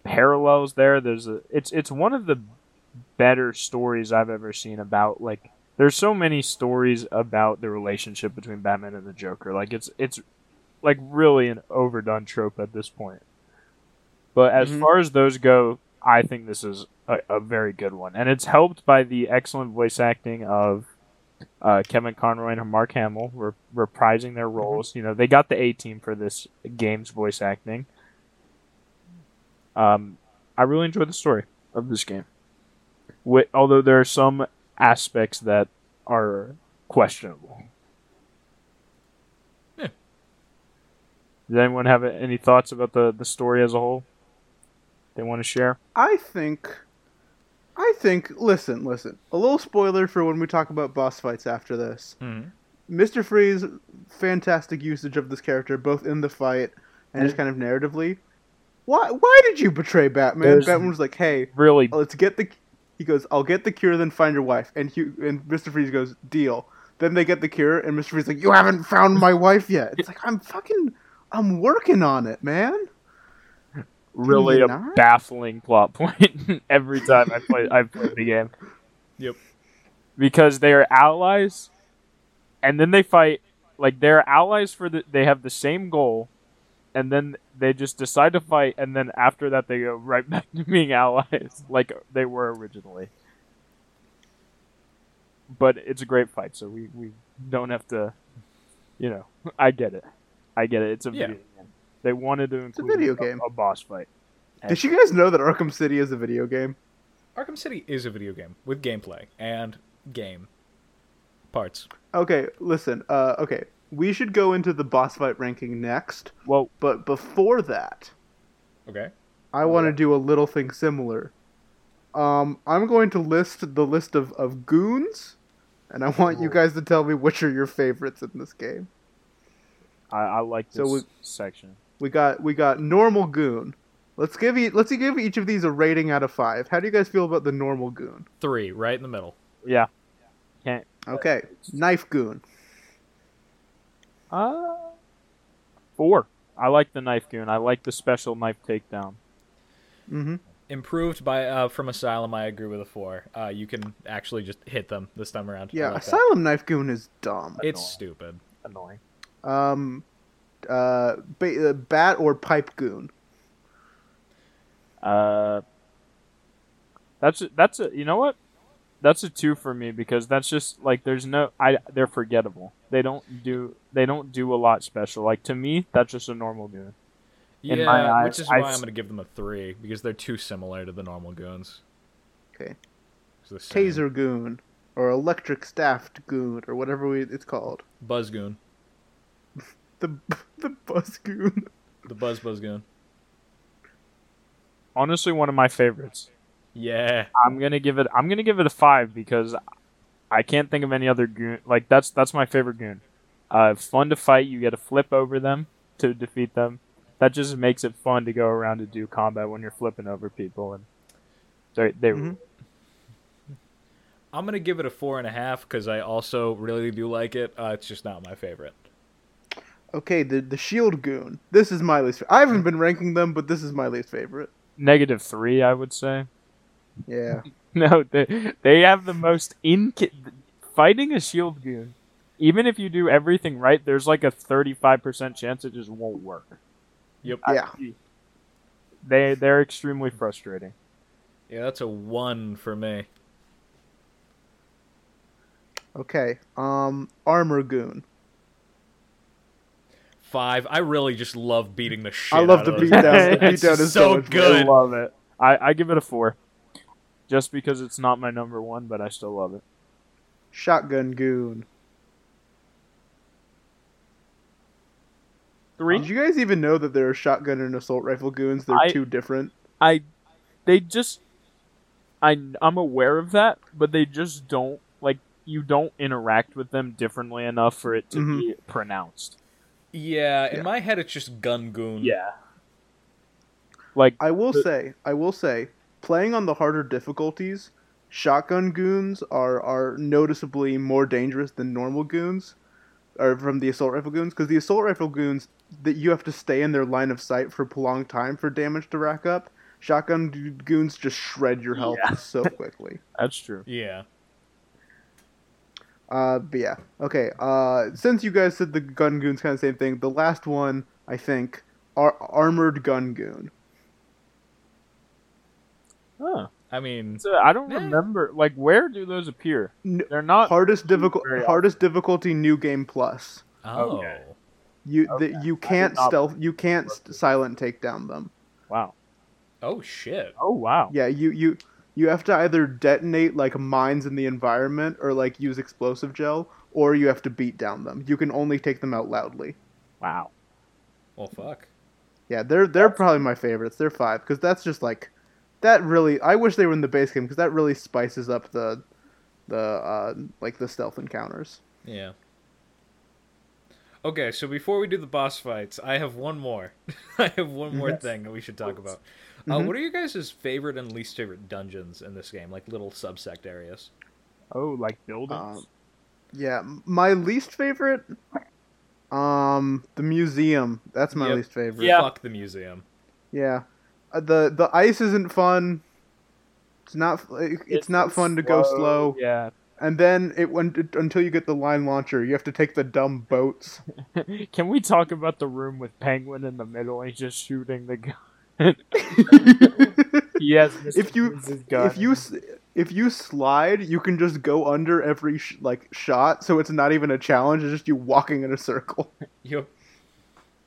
parallels there. There's a it's it's one of the better stories I've ever seen about like there's so many stories about the relationship between Batman and the Joker. Like it's it's like really an overdone trope at this point. But as Mhm. far as those go, I think this is a, a very good one, and it's helped by the excellent voice acting of uh, Kevin Conroy and Mark Hamill re- reprising their roles. You know, they got the A team for this game's voice acting. Um, I really enjoyed the story of this game. Wi although there are some aspects that are questionable. Yeah. Does anyone have any thoughts about the, the story as a whole? They want to share? I think. I think. Listen, listen. A little spoiler for when we talk about boss fights after this. hmm Mr. Freeze, fantastic usage of this character, both in the fight and just kind of narratively. Why? Why did you betray Batman? There's- Batman was like, "Hey, Really, let's get the." He goes, "I'll get the cure, then find your wife." And Hugh, and Mr. Freeze goes, "Deal." Then they get the cure, and Mr. Freeze like, "You haven't found my wife yet." It's like I'm fucking, I'm working on it, man. Really a not? baffling plot <laughs> point every time I play I play the game. Yep. Because they are allies and then they fight like they're allies for the they have the same goal and then they just decide to fight and then after that they go right <laughs> back to being allies like they were originally. But it's a great fight, so we, we don't have to you know, <laughs> I get it. I get it. It's a Yeah. video game. They wanted to a include video game. a boss fight. Did you guys know that Arkham City is a video game? Arkham City is a video game with gameplay and game parts. Okay, listen. Uh, okay, we should go into the boss fight ranking next, Well, but before that, Okay. I want to do a little thing similar. Um, I'm going to list the list of, of goons, and I want you guys to tell me which are your favorites in this game. I, I like this So we- section. We got we got normal goon. Let's give e- let's give each of these a rating out of five. How do you guys feel about the normal goon? Three, right in the middle. Yeah. Can't. Okay, knife goon. Uh, four. I like the knife goon. I like the special knife takedown. Mm-hmm. Improved by uh, from Asylum. I agree with a four. Uh, you can actually just hit them this time around. Yeah, like that. asylum knife goon is dumb. It's Annoying. stupid. Annoying. Um, uh, ba- uh, bat or pipe goon. Uh, that's a, that's a. You know what? That's a two for me because that's just like there's no. I they're forgettable. They don't do. They don't do a lot special. Like to me, that's just a normal goon. In Yeah, my eyes, which is I why s- I'm going to give them a three because they're too similar to the normal goons. Okay. It's the same. Taser goon. or electric staffed goon or whatever we, it's called. Buzzgoon. The <laughs> the buzz goon. The Buzz Buzzgoon. Honestly, one of my favorites. Yeah. I'm gonna give it. I'm gonna give it a five because I can't think of any other goon. Like that's that's my favorite goon. Uh, fun to fight. You get to flip over them to defeat them. That just makes it fun to go around and do combat when you're flipping over people and they they Mhm. I'm gonna give it a four and a half because I also really do like it. Uh, it's just not my favorite. Okay, the the shield goon. This is my least. I haven't been ranking them, but this is my least favorite. negative three. I would say. Yeah. <laughs> No, they they have the most in fighting a shield goon. Even if you do everything right, there's like a 35% chance it just won't work. Yep. Yeah. They they're extremely frustrating. Yeah, that's a one for me. Okay. Um, armor goon. Five. I really just love beating the shit. I love out the of those beatdown. The beatdown is so so good. I love it. I, I give it a four. Just because it's not my number one, but I still love it. Shotgun goon. Three. Did you guys even know that there are shotgun and assault rifle goons? They're I- two different. I they just I I'm aware of that, but they just don't like you don't interact with them differently enough for it to Mhm. be pronounced. Yeah, in Yeah. my head it's just gun goon. Yeah. Like I will The- say, I will say, playing on the harder difficulties, shotgun goons are are noticeably more dangerous than normal goons, or from the assault rifle goons, because the assault rifle goons that you have to stay in their line of sight for a prolonged time for damage to rack up. Shotgun goons just shred your health Yeah. so <laughs> quickly. that's true. Yeah. Uh, but yeah, okay. Uh, since you guys said the gun goons kind of same thing, the last one I think are armored gun goon. Huh. I mean, So I don't Eh. remember like where do those appear? They're not hardest difficult, very hardest difficulty, new game plus. oh. Okay. You Okay. the, you can't not- stealth, you can't silent take down them. wow. Oh shit. Oh wow. Yeah, you you you have to either detonate like mines in the environment or like use explosive gel, or you have to beat down them. You can only take them out loudly. Wow. Well, fuck. Yeah, they're they're probably my favorites. They're five because that's just like that really. I wish they were in the base game because that really spices up the the uh like the stealth encounters. Yeah. Okay, so before we do the boss fights, I have one more. <laughs> I have one more Yes. thing that we should talk about. Uh, Mhm. what are your guys' favorite and least favorite dungeons in this game? Like little subsect areas. Oh, like buildings. Um, Yeah, my least favorite, um, the museum. That's my Yep. least favorite. Yeah. Fuck the museum. Yeah. Uh, the the ice isn't fun. It's not it's, not fun to go slow. Yeah. And then it went until you get the line launcher, you have to take the dumb boats. <laughs> Can we talk about the room with Penguin in the middle and he's just shooting the gun? <laughs> yes. if you if you if you slide, you can just go under every sh- like shot, so it's not even a challenge. It's just you walking in a circle. <laughs> Yep.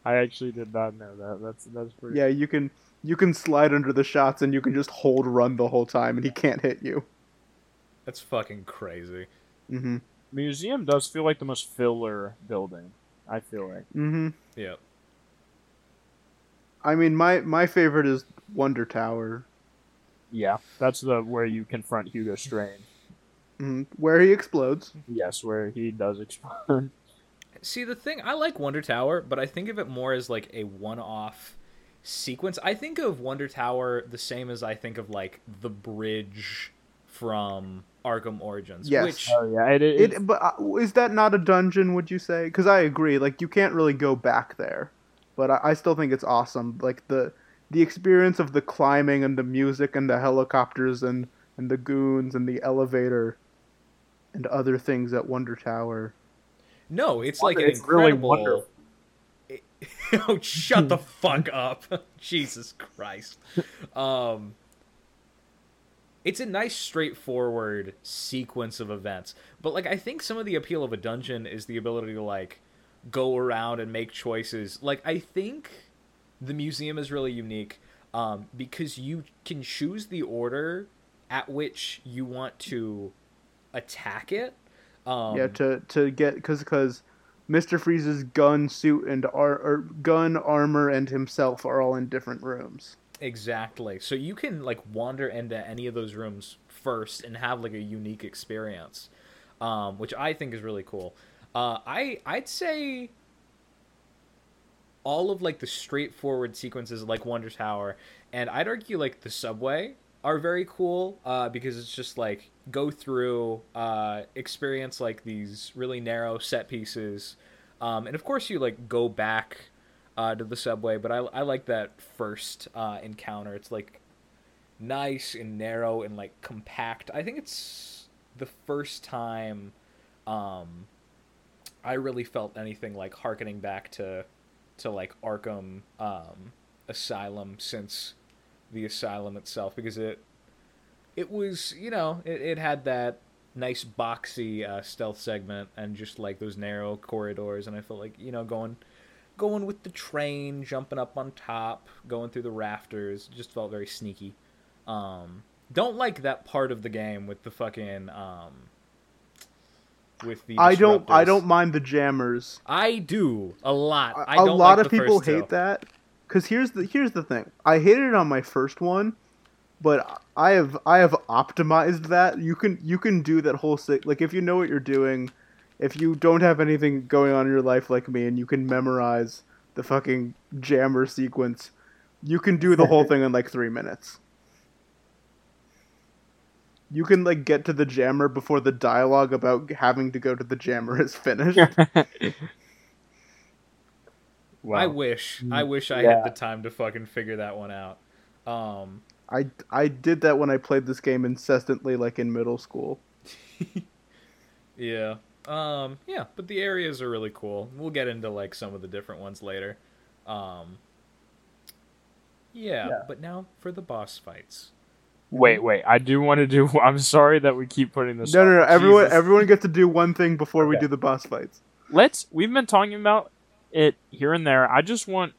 I actually did not know that. That's that's pretty. Yeah, you can you can slide under the shots, and you can just hold run the whole time, and he can't hit you. That's fucking crazy. hmm Museum does feel like the most filler building. I feel like. hmm Yep. I mean, my my favorite is Wonder Tower, Yeah, that's the where you confront Hugo Strange. hmm where he explodes. Yes, where he does explode. <laughs> See, the thing, I like Wonder Tower, but I think of it more as like a one off sequence. I think of Wonder Tower the same as I think of like the bridge from Arkham Origins. Yes. Which, oh yeah, it, it, It, but uh, is that not a dungeon? Would you say? Because I agree. Like you can't really go back there, but I, I still think it's awesome. Like the the experience of the climbing and the music and the helicopters and and the goons and the elevator and other things at Wonder Tower. no, it's like an It's really incredible. wonderful. <laughs> oh, shut the fuck up. <laughs> Jesus Christ. Um it's a nice straightforward sequence of events. But like I think some of the appeal of a dungeon is the ability to like go around and make choices. Like I think the museum is really unique um, because you can choose the order at which you want to attack it. Um, yeah, to to get because because Mister Freeze's gun, suit, and ar- or gun, armor, and himself are all in different rooms. Exactly. So you can like wander into any of those rooms first and have like a unique experience, um, which I think is really cool. Uh, I I'd say all of like the straightforward sequences like Wonder Tower, and I'd argue like the subway are very cool uh, because it's just like go through, uh, experience like these really narrow set pieces, um, and of course you like go back uh, to the subway. But I I like that first uh, encounter. It's like nice and narrow and like compact. I think it's the first time um, I really felt anything like harkening back to to like Arkham um, Asylum since the asylum itself because it it was you know it, it had that nice boxy uh, stealth segment and just like those narrow corridors and I felt like you know going going with the train jumping up on top going through the rafters just felt very sneaky. Um don't like that part of the game with the fucking um with the I don't I don't mind the jammers. I do a lot. I a don't lot like of people two. hate that because here's the here's the thing. I hated it on my first one, but I have I have optimized that. You can you can do that whole si- like if you know what you're doing, if you don't have anything going on in your life like me, and you can memorize the fucking jammer sequence, you can do the whole <laughs> thing in like three minutes. You can like get to the jammer before the dialogue about having to go to the jammer is finished. wow. <laughs> I wish. I wish I Yeah. had the time to fucking figure that one out. Um, I, I did that when I played this game incessantly, like in middle school. <laughs> yeah. Um, yeah, but the areas are really cool. We'll get into like some of the different ones later. Um, yeah, Yeah. but now for the boss fights. Wait, wait. I do want to do. <laughs> I'm sorry that we keep putting this. No, off. no, no. Everyone, Jesus. everyone gets to do one thing before we Okay. do the boss fights. Let's. We've been talking about it here and there. I just want.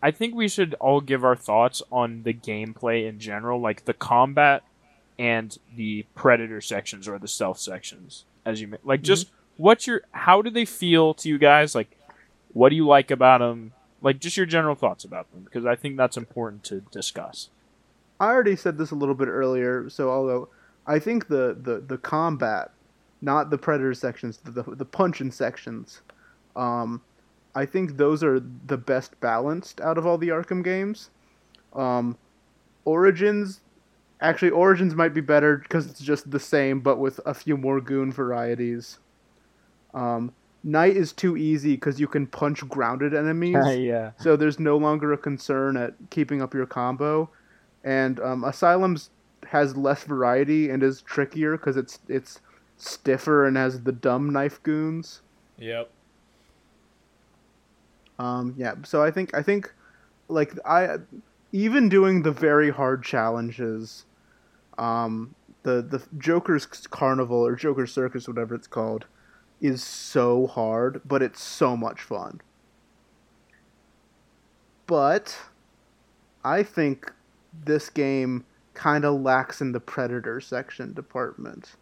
I think we should all give our thoughts on the gameplay in general, like the combat and the predator sections or the stealth sections, as you ma- like. Mm-hmm. Just what's your? How do they feel to you guys? Like, what do you like about them? Like, just your general thoughts about them, because I think that's important to discuss. I already said this a little bit earlier, so I'll. I think the, the, the combat, not the predator sections, the the punching sections, um, I think those are the best balanced out of all the Arkham games. Um, Origins, actually, Origins might be better because it's just the same, but with a few more goon varieties. Um, Knight is too easy because you can punch grounded enemies <laughs> yeah. so there's no longer a concern at keeping up your combo and um, asylums has less variety and is trickier because it's it's stiffer and has the dumb knife goons Yep. um, yeah so i think i think like i even doing the very hard challenges um, the the joker's carnival or joker circus whatever it's called is so hard but it's so much fun but i think this game kind of lacks in the predator section department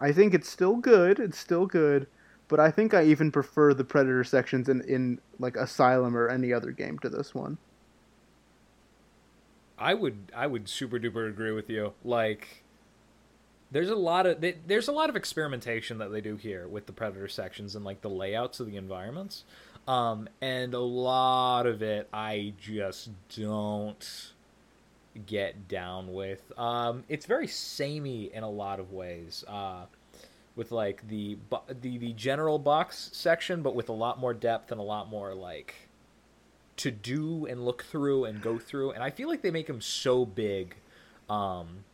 i think it's still good it's still good but i think i even prefer the predator sections in, in like asylum or any other game to this one I would I would super duper agree with you. Like there's a lot of they, there's a lot of experimentation that they do here with the predator sections and like the layouts of the environments. Um and a lot of it I just don't get down with. Um it's very samey in a lot of ways. Uh with like the the the general box section but with a lot more depth and a lot more like to do and look through and go through and i feel like they make them so big um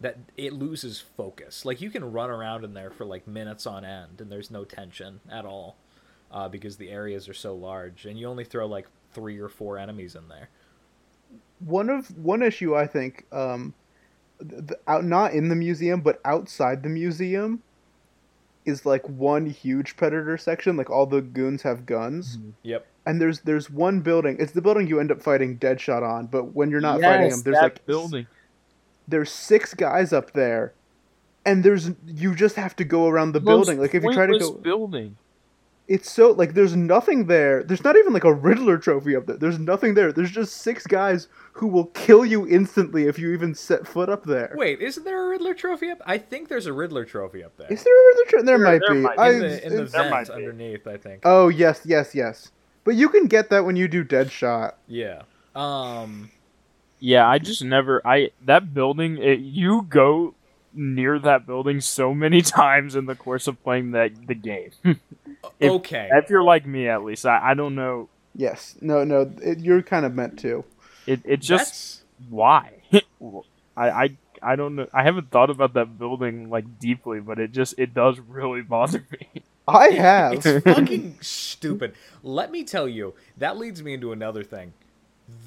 that it loses focus like you can run around in there for like minutes on end and there's no tension at all uh, because the areas are so large and you only throw like three or four enemies in there one of one issue I think um, th- th- out not in the museum but outside the museum is like one huge predator section. Like all the goons have guns, yep and there's there's one building. It's the building you end up fighting Deadshot on. But when you're not fighting him, there's like building. there's six guys up there, and there's you just have to go around the Most building. Like if you try to go, building. It's so like there's nothing there. There's not even like a Riddler trophy up there. There's nothing there. There's just six guys who will kill you instantly if you even set foot up there. Wait, isn't there a Riddler trophy up? I think there's a Riddler trophy up there. Is there a Riddler trophy? There, There- might there be. might. I, in the, in the it's- There might vent be. underneath, I think. oh yes, yes, yes. But you can get that when you do Deadshot. yeah. Um. Yeah, I just never. I that building. It, you go near that building so many <laughs> times in the course of playing that the game. <laughs> If- okay. if you're like me, at least, I, I don't know. Yes. No, no. It, you're kind of meant to. It it just That's why. <laughs> I I I don't know. I haven't thought about that building like deeply, but it just it does really <laughs> bother me. I have. It's <laughs> fucking stupid. Let me tell you, that leads me into another thing.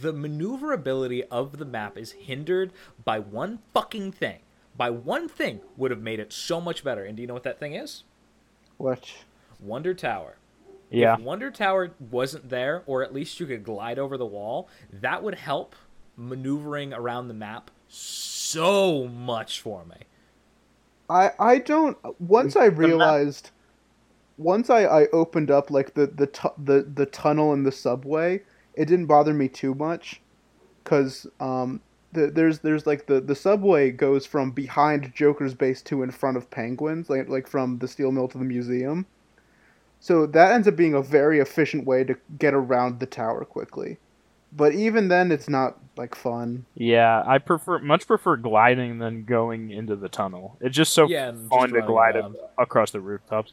The maneuverability of the map is hindered by one fucking thing. By one thing would have made it so much better. And do you know what that thing is? Which Wonder Tower. Yeah. If Wonder Tower wasn't there, or at least you could glide over the wall, that would help maneuvering around the map so much for me. I I don't. Once I realized, once I I opened up like the the tu- the the tunnel in the subway, it didn't bother me too much, cause um. The, there's there's like the, the subway goes from behind Joker's base to in front of Penguins like like from the steel mill to the museum, so that ends up being a very efficient way to get around the tower quickly, but even then it's not like fun. Yeah, I prefer much prefer gliding than going into the tunnel. It's just so Yeah, fun just to glide around. across the rooftops.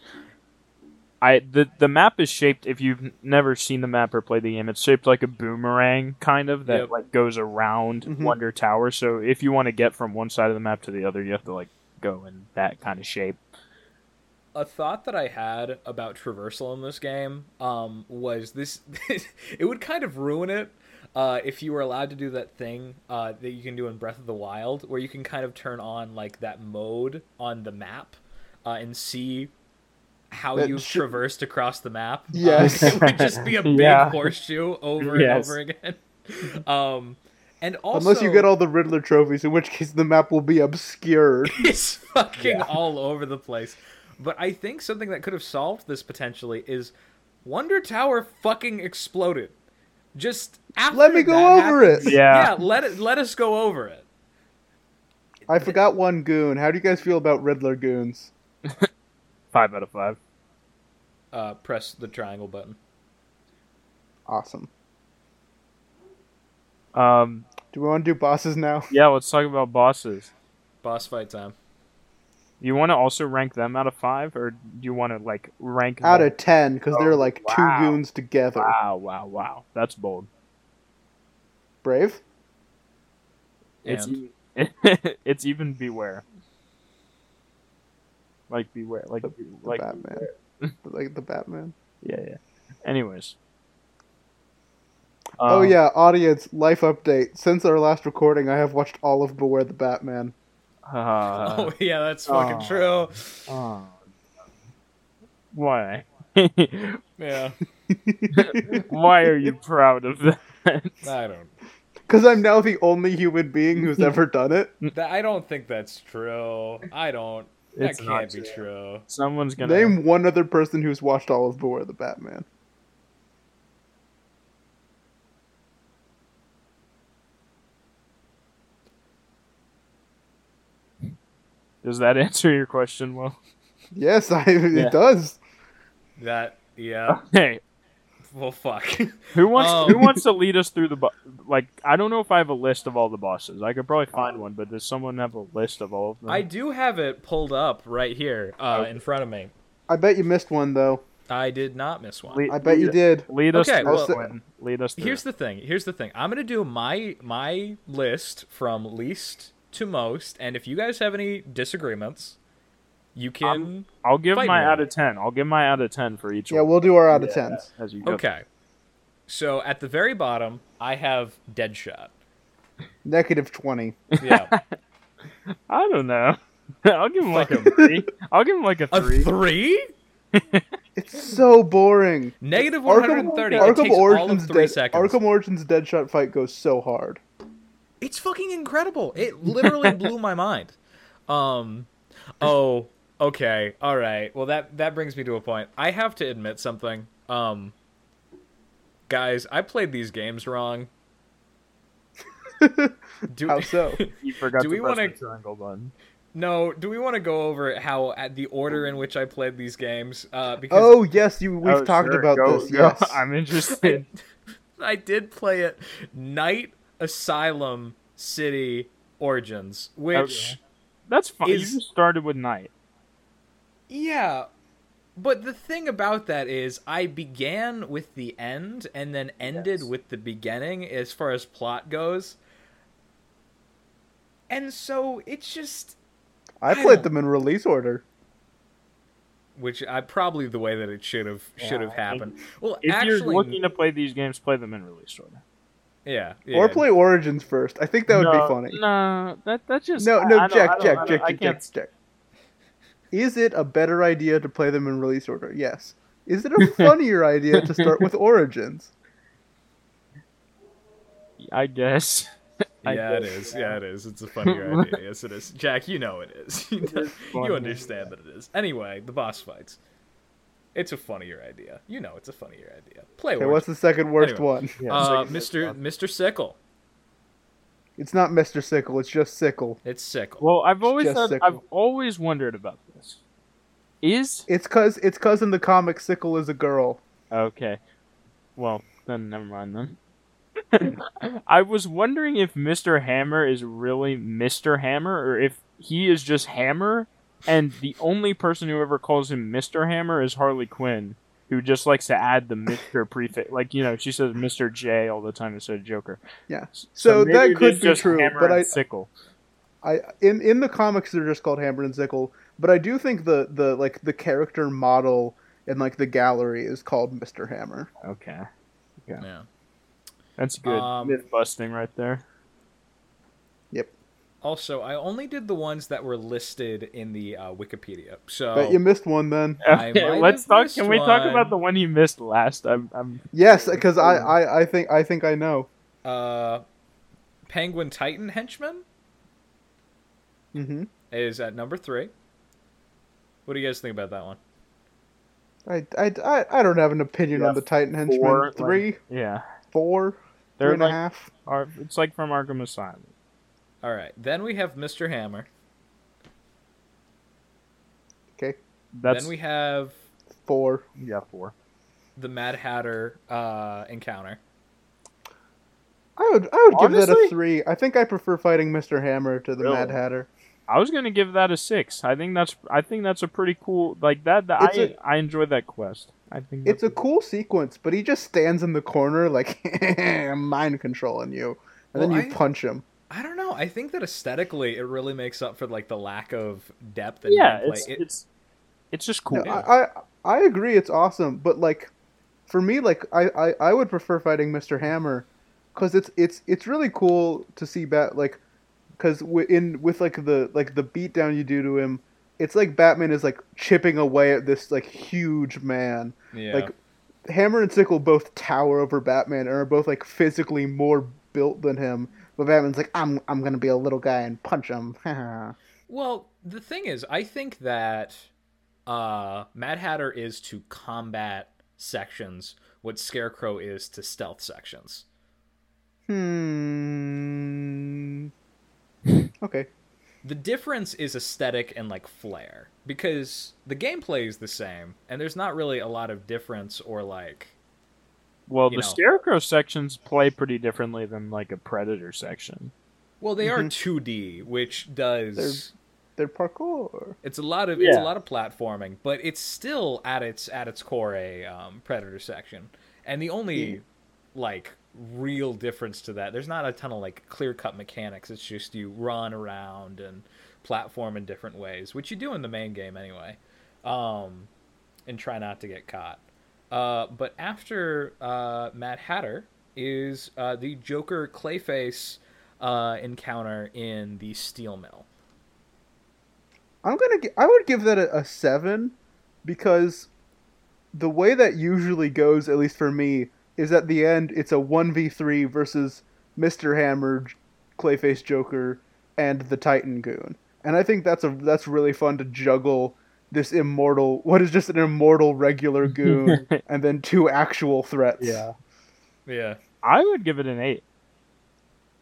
I the the map is shaped. If you've never seen the map or played the game, it's shaped like a boomerang, kind of that Yep. like goes around Mhm. Wonder Tower. So if you want to get from one side of the map to the other, you have to like go in that kind of shape. A thought that I had about traversal in this game um, was this: <laughs> it would kind of ruin it uh, if you were allowed to do that thing uh, that you can do in Breath of the Wild, where you can kind of turn on like that mode on the map uh, and see how That you've sh- traversed across the map. <laughs> Uh, Yes. it would just be a <laughs> big Yeah. horseshoe over Yes. and over again. Um, and also, Unless you get all the Riddler trophies, in which case the map will be obscured. it's fucking all over the place. But I think something that could have solved this potentially is Wonder Tower fucking exploded. Just after Let me go that over happens- it. Yeah. yeah, let it let us go over it. I forgot one goon. How do you guys feel about Riddler goons? <laughs> Five out of five. Uh, press the triangle button. Awesome. Um, Do we want to do bosses now? yeah, let's talk about bosses. Boss fight time. You want to also rank them out of five, or do you want to like rank Out them? of ten, because they're Oh, like wow. two goons together. Wow, wow, wow! That's bold. Brave? It's And even, <laughs> it's even beware. Like beware, like The, be- the like Batman. like the Batman. yeah, yeah. Anyways. oh Um, yeah, audience life update. Since our last recording, I have watched all of Beware the Batman. Uh, oh <laughs> yeah, that's fucking oh. true. oh. Why? <laughs> Yeah, <laughs> Why are you proud of that? I don't. Because I'm now the only human being who's ever done it. That, I don't think that's true. I don't. That can't not be true. Someone's gonna Name one other person who's watched all of Beware the Batman. Does that <laughs> answer your question, well? Yes, I, Yeah. it does. That yeah. Hey, Well, fuck. <laughs> who wants Um. who wants to lead us through the bo- like? I don't know if I have a list of all the bosses. I could probably find one, but does someone have a list of all of them? I do have it pulled up right here uh, in front of me. I bet you missed one though. I did not miss one. Lead- I bet you did. Lead us Okay, through well- it, Quinn. Lead us through. Here's the thing. Here's the thing. I'm gonna do my my list from least to most, and if you guys have any disagreements, you can. I'll give fight my me. out of ten. I'll give my out of ten for each one. Yeah, one. we'll do our out of Yeah, tens. as you go. okay. So at the very bottom, I have Deadshot. Negative twenty. <laughs> Yeah, <laughs> I don't know. <laughs> I'll give him like a three. I'll give him like a three. a three. three. It's so boring. Negative Arkham, 130. it Arkham takes all Origins of three Dead, seconds. Arkham Origins Deadshot fight goes so hard. It's fucking incredible. It literally <laughs> blew my mind. Um, Oh, okay. All right. Well, that that brings me to a point. I have to admit something. Um guys, I played these games wrong. <laughs> Do, How <laughs> so? You forgot Do we wanna- triangle button. no, do we want to go over how at the order in which I played these games? Uh, because Oh yes, you. We've Oh, talked sure, about go- this. go. Yes. I'm interested. I did play it Knight Asylum City Origins, which Okay. That's fine. Is- You just started with Knight. yeah, but the thing about that is I began with the end and then ended Yes. with the beginning as far as plot goes. And so it's just I I played don't- them in release order. which I probably the way that it should have should have I happened. Well, If actually, you're looking to play these games, play them in release order. Yeah, Or play Origins first. I think that would no, be funny. No, that that just No, no, I Jack, I Jack, Jack, Jack. Jack, Jack. Is it a better idea to play them in release order? Yes. Is it a <laughs> funnier idea to start with Origins? I guess. <laughs> I Yeah, it guess, is. yeah. Yeah, it is. It's a funnier idea. <laughs> Yes, it is. Jack, you know it is. you, know- funny. you understand that it is. Anyway, the boss fights. It's a funnier idea. You know it's a funnier idea. Play Okay, what's the second worst Anyway. one? Yeah, uh, Mr. Mr. Sickle. It's not Mr. Sickle. It's just Sickle. It's Sickle. Well, I've always just Sickle. I've always wondered about this. Is It's cause it's cause in the comic Sickle is a girl. okay. Well, then never mind then. <laughs> I was wondering if Mr. Hammer is really Mr. Hammer or if he is just Hammer and the only person who ever calls him Mr. Hammer is Harley Quinn, who just likes to add the Mr. <laughs> prefix. Like, you know, she says Mr. J all the time instead of Joker. Yeah. So, So that could be just true, Hammer but and I- Sickle. I in in the comics they're just called Hammer and Sickle, but I do think the the like the character model in like the gallery is called Mr. Hammer. Okay. yeah. That's good. Um, Myth busting right there. Also, I only did the ones that were listed in the uh, Wikipedia. So But you missed one then. Okay, let's talk. Can we talk one. about the one you missed last? I'm, I'm Yes, because I, I I think I think I know. uh, Penguin Titan Henchman Mm-hmm. is at number three. What do you guys think about that one? I, I, I, I don't have an opinion Yeah, on the Titan Henchman. four, like- Three, yeah. four, three They're and a half. are, it's like from Arkham Asylum. All right, then we have Mr. Hammer. Okay, That's Then we have four. yeah four. the Mad Hatter uh, encounter. I would I would give that a three. I think I prefer fighting Mr. Hammer to the Really? Mad Hatter. I was gonna give that a six. I think that's I think that's a pretty cool like that. that It's I a- I enjoyed that quest. I think It's a cool sequence, but he just stands in the corner like I'm <laughs> mind controlling you, and Well, then you I- punch him. I don't know. I think that aesthetically, it really makes up for like the lack of depth and yeah. gameplay. It's It- it's it's just cool. No, I, I I agree, it's awesome, but like for me, like I, I, I would prefer fighting Mr. Hammer because it's it's it's really cool to see bat like because in with like the like the beatdown you do to him, it's like Batman is like chipping away at this like huge man. yeah. Like Hammer and Sickle both tower over Batman and are both like physically more built than him. But Batman's like, I'm I'm gonna be a little guy and punch him. <laughs> Well, the thing is, I think that uh, Mad Hatter is to combat sections what Scarecrow is to stealth sections. hmm. <laughs> Okay. The difference is aesthetic and like flair because the gameplay is the same and there's not really a lot of difference or like well, the know. Scarecrow sections play pretty differently than like a Predator section. well they Mm-hmm. are 2D which does They're parkour. it's a lot of it's a lot of platforming but it's still at its at its core a um, Predator section and the only Yeah. like real difference to that there's not a ton of like clear cut mechanics it's just you run around and platform in different ways which you do in the main game anyway um, and try not to get caught uh, but after uh, Mad Hatter is uh, the Joker Clayface uh, encounter in the steel mill I'm gonna. gi- I would give that a, a seven, because the way that usually goes, at least for me, is at the end it's a one v three versus Mister Hammer, Clayface Joker, and the Titan Goon. and I think that's a that's really fun to juggle this immortal what is just an immortal regular <laughs> goon and then two actual threats. Yeah. Yeah. I would give it an eight.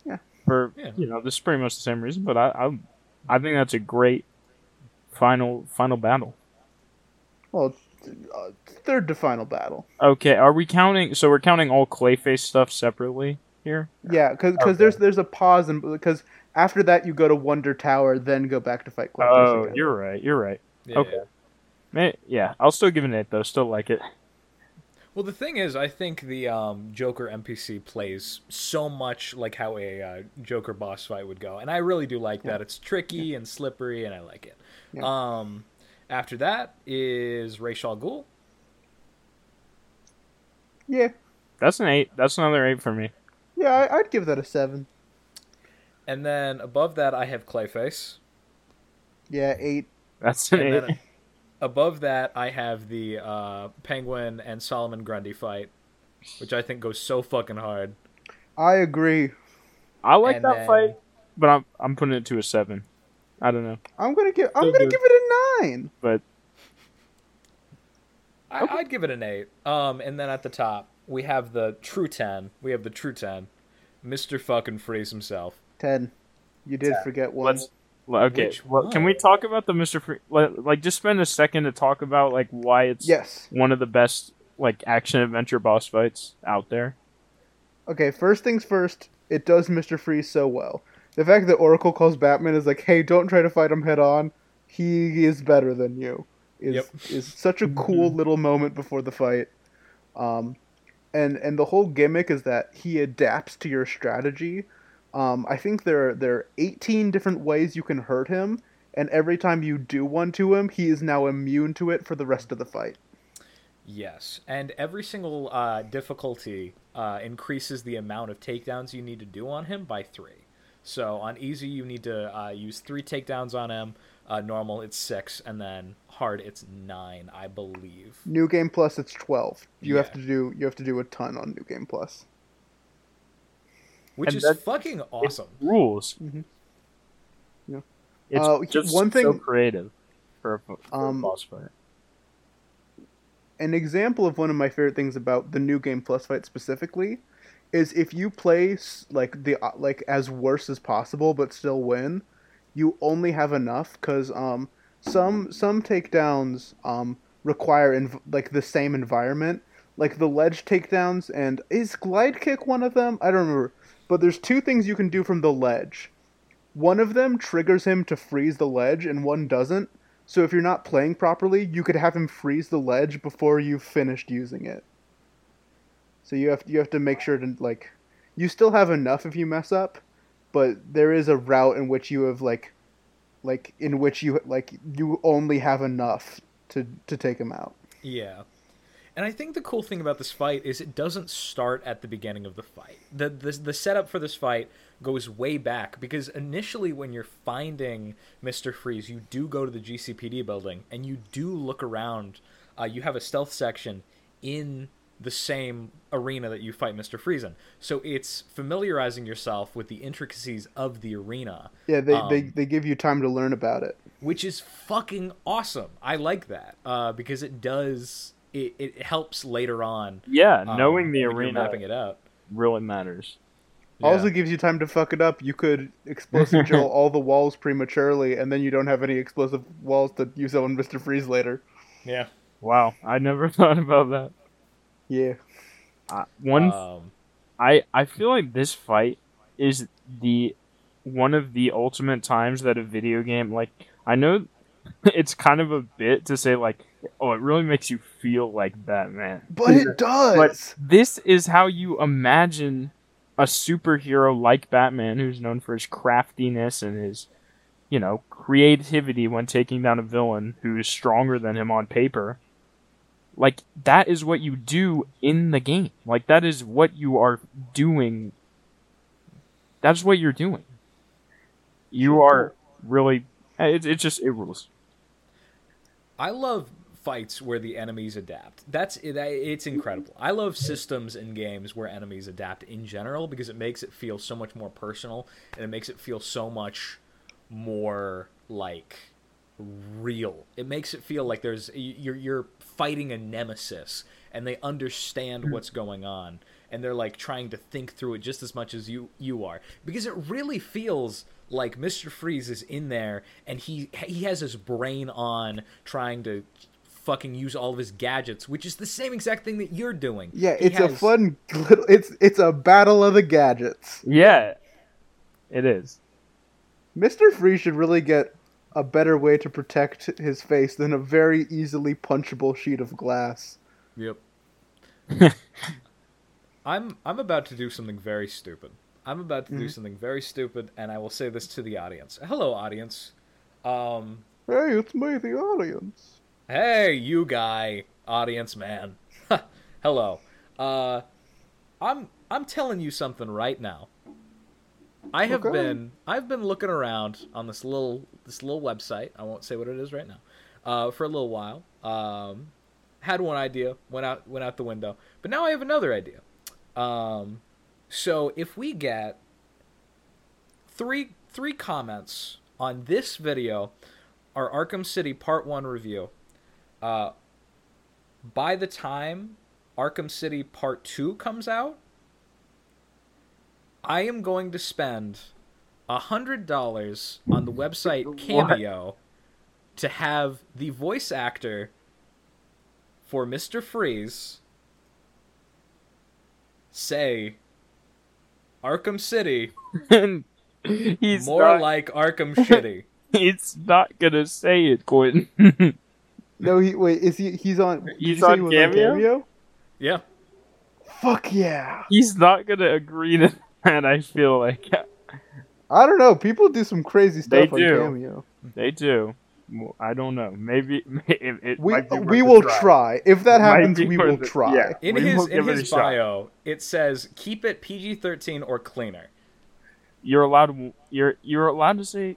Yeah. For Yeah. you know, this is pretty much the same reason, but I I, I think that's a great final final battle. Well, uh, third to final battle. Okay, are we counting? So we're counting all Clayface stuff separately here. Yeah, because Okay. there's there's a pause and because after that you go to Wonder Tower, then go back to fight Clayface Oh, again. you're right. You're right. Yeah. Okay. May, yeah, I'll still give it an eight though. Still like it. Well, the thing is, I think the um, Joker NPC plays so much like how a uh, Joker boss fight would go, and I really do like that. It's tricky and slippery, and I like it. Yeah. Um, after that is Ra's al Ghul. Yeah, That's an eight. That's another eight for me. yeah, I, I'd give that a seven. And then above that, I have Clayface. Yeah, eight. That's an And eight. above that, I have the uh, Penguin and Solomon Grundy fight, which I think goes so fucking hard. I agree. I like and that then- fight, but I'm I'm putting it to a seven. I don't know, I'm gonna give. I'm Still gonna good. give it a nine. but I, I'd give it an eight. Um, and then at the top, we have the true ten. We have the true ten, Mister Fucking Freeze himself. Ten. You did Ten. forget one. let's. Well, Okay, Which well, can we talk about the Mister Free? Like, like, just spend a second to talk about like why it's Yes. one of the best like action adventure boss fights out there. Okay. First things first. It does Mr. Freeze so well. The fact that Oracle calls Batman is like, "Hey, don't try to fight him head on. He is better than you." Is Yep. is such a cool <laughs> little moment before the fight. Um, and and the whole gimmick is that he adapts to your strategy. Um, I think there are, there are 18 different ways you can hurt him, and every time you do one to him, he is now immune to it for the rest of the fight. Yes, and every single uh, difficulty uh, increases the amount of takedowns you need to do on him by three. So on easy, you need to uh, use three takedowns on him. Uh, normal, it's six, and then hard, it's nine, I believe. New Game Plus, it's 12. You have to do you have to do a ton on New Game Plus. Which And is that- fucking awesome. Rules. Mhm. Yeah. It's Uh, just one so thing- creative for a, for a Um, boss fight. an example of one of my favorite things about the new game plus fight specifically is if you play like the uh, like as worse as possible but still win you only have enough because um some some takedowns um require inv- like the same environment like the ledge takedowns and is glide kick one of them i don't remember but there's two things you can do from the ledge one of them triggers him to freeze the ledge and one doesn't so if you're not playing properly, you could have him freeze the ledge before you've finished using it. So you have you have to make sure to like you still have enough if you mess up, but there is a route in which you have like like in which you like you only have enough to to take him out. Yeah. And I think the cool thing about this fight is it doesn't start at the beginning of the fight. The, the the setup for this fight goes way back because initially when you're finding Mr. Freeze, you do go to the GCPD building and you do look around. Uh, you have a stealth section in the same arena that you fight Mr. Freeze in. So it's familiarizing yourself with the intricacies of the arena, Yeah, they, they Um, they give you time to learn about it. which is fucking awesome. I like that uh, because it does it, it helps later on Yeah, um, knowing the when arena mapping it out. really matters. Also gives you time to fuck it up. You could explosive drill <laughs> all the walls prematurely, and then you don't have any explosive walls to use on Mister Freeze later. yeah. Wow, I never <laughs> thought about that. Yeah. Uh, one, Um, I I feel like this fight is the one of the ultimate times that a video game like I know <laughs> it's kind of a bit to say like oh it really makes you feel like Batman. But it does. But this is how you imagine a superhero like Batman, who's known for his craftiness and his, you know, creativity when taking down a villain who is stronger than him on paper. Like, that is what you do in the game. Like, that is what you are doing. That's what you're doing. You are really. It, it just. It rules. I love fights where the enemies adapt. That's it, it's incredible. I love systems in games where enemies adapt in general because it makes it feel so much more personal and it makes it feel so much more like real. It makes it feel like there's you're you're fighting a nemesis and they understand hmm. what's going on and they're like trying to think through it just as much as you you are because it really feels like Mr. Freeze is in there and he he has his brain on trying to fucking use all of his gadgets, which is the same exact thing that you're doing. Yeah, He it's a fun little. It's it's a battle of the gadgets. Yeah, it is. Mister Freeze should really get a better way to protect his face than a very easily punchable sheet of glass. Yep. <laughs> I'm I'm about to do something very stupid. I'm about to do something very stupid, and I will say this to the audience. Hello, audience. Um, Hey, it's me, the audience. Hey, you guy, audience man. <laughs> Hello. Uh, I'm I'm telling you something right now. I have Okay. been I've been looking around on this little this little website. I won't say what it is right now. Uh, for a little while. Um, had one idea, went out went out the window, but now I have another idea. Um, so if we get three three comments on this video, our Arkham City Part One review, uh, by the time Arkham City Part Two comes out, I am going to spend a hundred dollars on the website What? Cameo to have the voice actor for Mister Freeze say Arkham City <laughs> he's more not, like Arkham <laughs> Shitty. He's not gonna say it, Quentin. <laughs> No, he wait. Is he? He's on. He's on he was Cameo? yeah. Fuck yeah! he's not gonna agree to that. I feel like I don't know. People do some crazy They stuff on do. Cameo. they do. Well, I don't know. Maybe <laughs> it, it We might be we will try. try. If that happens, we will it. try. Yeah. In We his in give it his shot. bio, it says keep it PG thirteen or cleaner. You're allowed. To, you're you're allowed to say,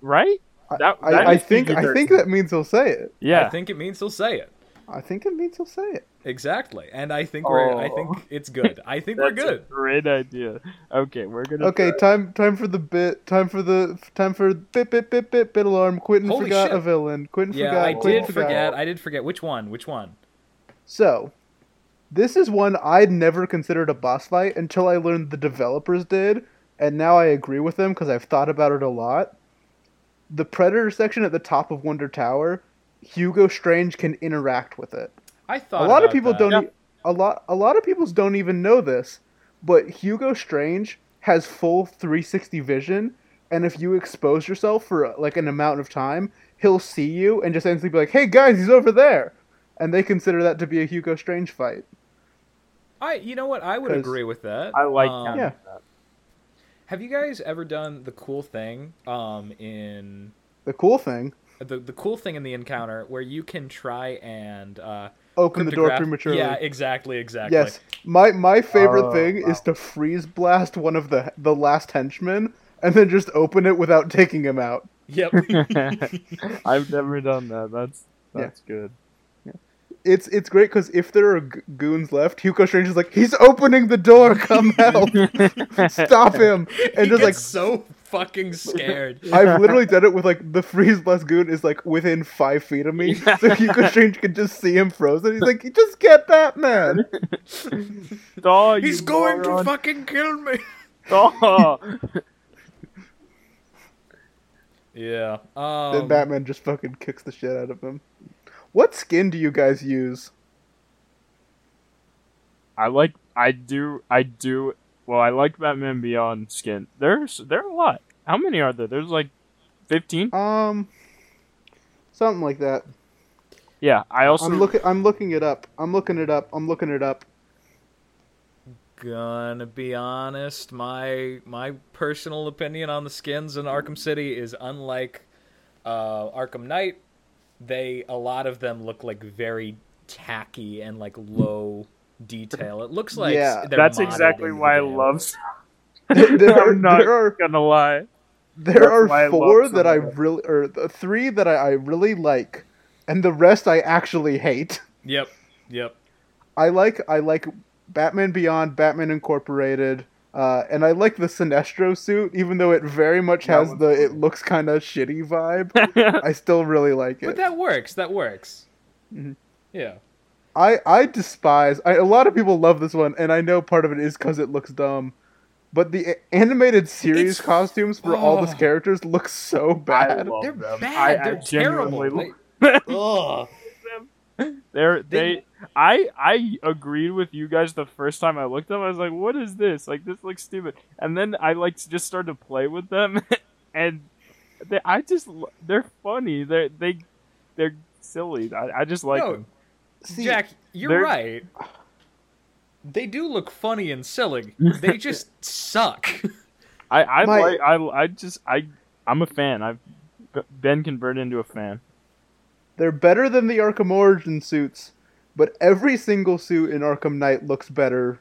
right? That- I, that I is think I think that means he'll say it. Yeah. I think it means he'll say it. I think it means he'll say it. Exactly. And I think we're I Oh. think it's good. I think we're good. a great idea. Okay, we're gonna. Okay, try. time time for the bit. Time for the time for bit bit bit bit bit alarm. Quentin Holy forgot shit. a villain. Quentin forgot. Yeah, forgot. I Quentin did forgot. forget. I did forget which one. Which one? So, this is one I'd never considered a boss fight until I learned the developers did, and now I agree with them because I've thought about it a lot. The Predator section at the top of Wonder Tower, Hugo Strange can interact with it. I thought a lot of people that. don't. Yeah. e- a lot. A lot of people don't even know this, but Hugo Strange has full 360 vision, and if you expose yourself for like an amount of time, he'll see you and just instantly be like, "Hey guys, he's over there," and they consider that to be a Hugo Strange fight. I you know what? I would agree with that. I like Um, counting Yeah. that. Have you guys ever done the cool thing um in The cool thing: the the cool thing in the encounter where you can try and uh open the door prematurely. Yeah, exactly, exactly. Yes, my my favorite Oh, thing wow. is to freeze blast one of the the last henchmen and then just open it without taking him out. Yep. <laughs> I've never done that. That's Yeah. that's good. It's it's great because if there are g- goons left, Hugo Strange is like, he's opening the door, come help, <laughs> stop him, and he just gets like so fucking scared. <laughs> I've literally done it with like the freeze blast goon is like within five feet of me, so Hugo Strange can just see him frozen. He's like, just get Batman. Oh, <laughs> you He's going to fucking kill me. Oh. Yeah. then Um, Batman just fucking kicks the shit out of him. What skin do you guys use? I like. I do. I do. Well, I like Batman Beyond skin. There's there are a lot. How many are there? There's like fifteen. Um, something like that. Yeah. I also. I'm looking. I'm looking it up. I'm looking it up. I'm looking it up. gonna be honest, my my personal opinion on the skins in Arkham City is unlike uh, Arkham Knight. They a lot of them look like very tacky and like low detail. It looks like Yeah. they're That's exactly why I love. <laughs> there, are, I'm not there are gonna lie. there That's are four love that I really or three that I, I really like, and the rest I actually hate. Yep, yep. I like I like Batman Beyond, Batman Incorporated, Uh, and I like the Sinestro suit, even though it very much That has one's the it looks kind of shitty vibe. <laughs> I still really like it. But that works. That works. Mhm. Yeah. I I despise. I, a lot of people love this one, and I know part of it is because it looks dumb. But the a- animated series It's- costumes for all the Oh. characters look so I bad. love They're them. bad. I- I They're terrible. genuinely <laughs> They- Ugh. <laughs> They're They- they. I I agreed with you guys the first time I looked up. I was like, "What is this? Like this looks stupid." And then I like just started to play with them, <laughs> and they, I just, they're funny. They they they're silly. I, I just like No, them. See, Jack, you're they're- right. They do look funny and silly. <laughs> They just suck. I I My- like I I just I I'm a fan. I've b- been converted into a fan. They're better than the Arkham Origin suits, but every single suit in Arkham Knight looks better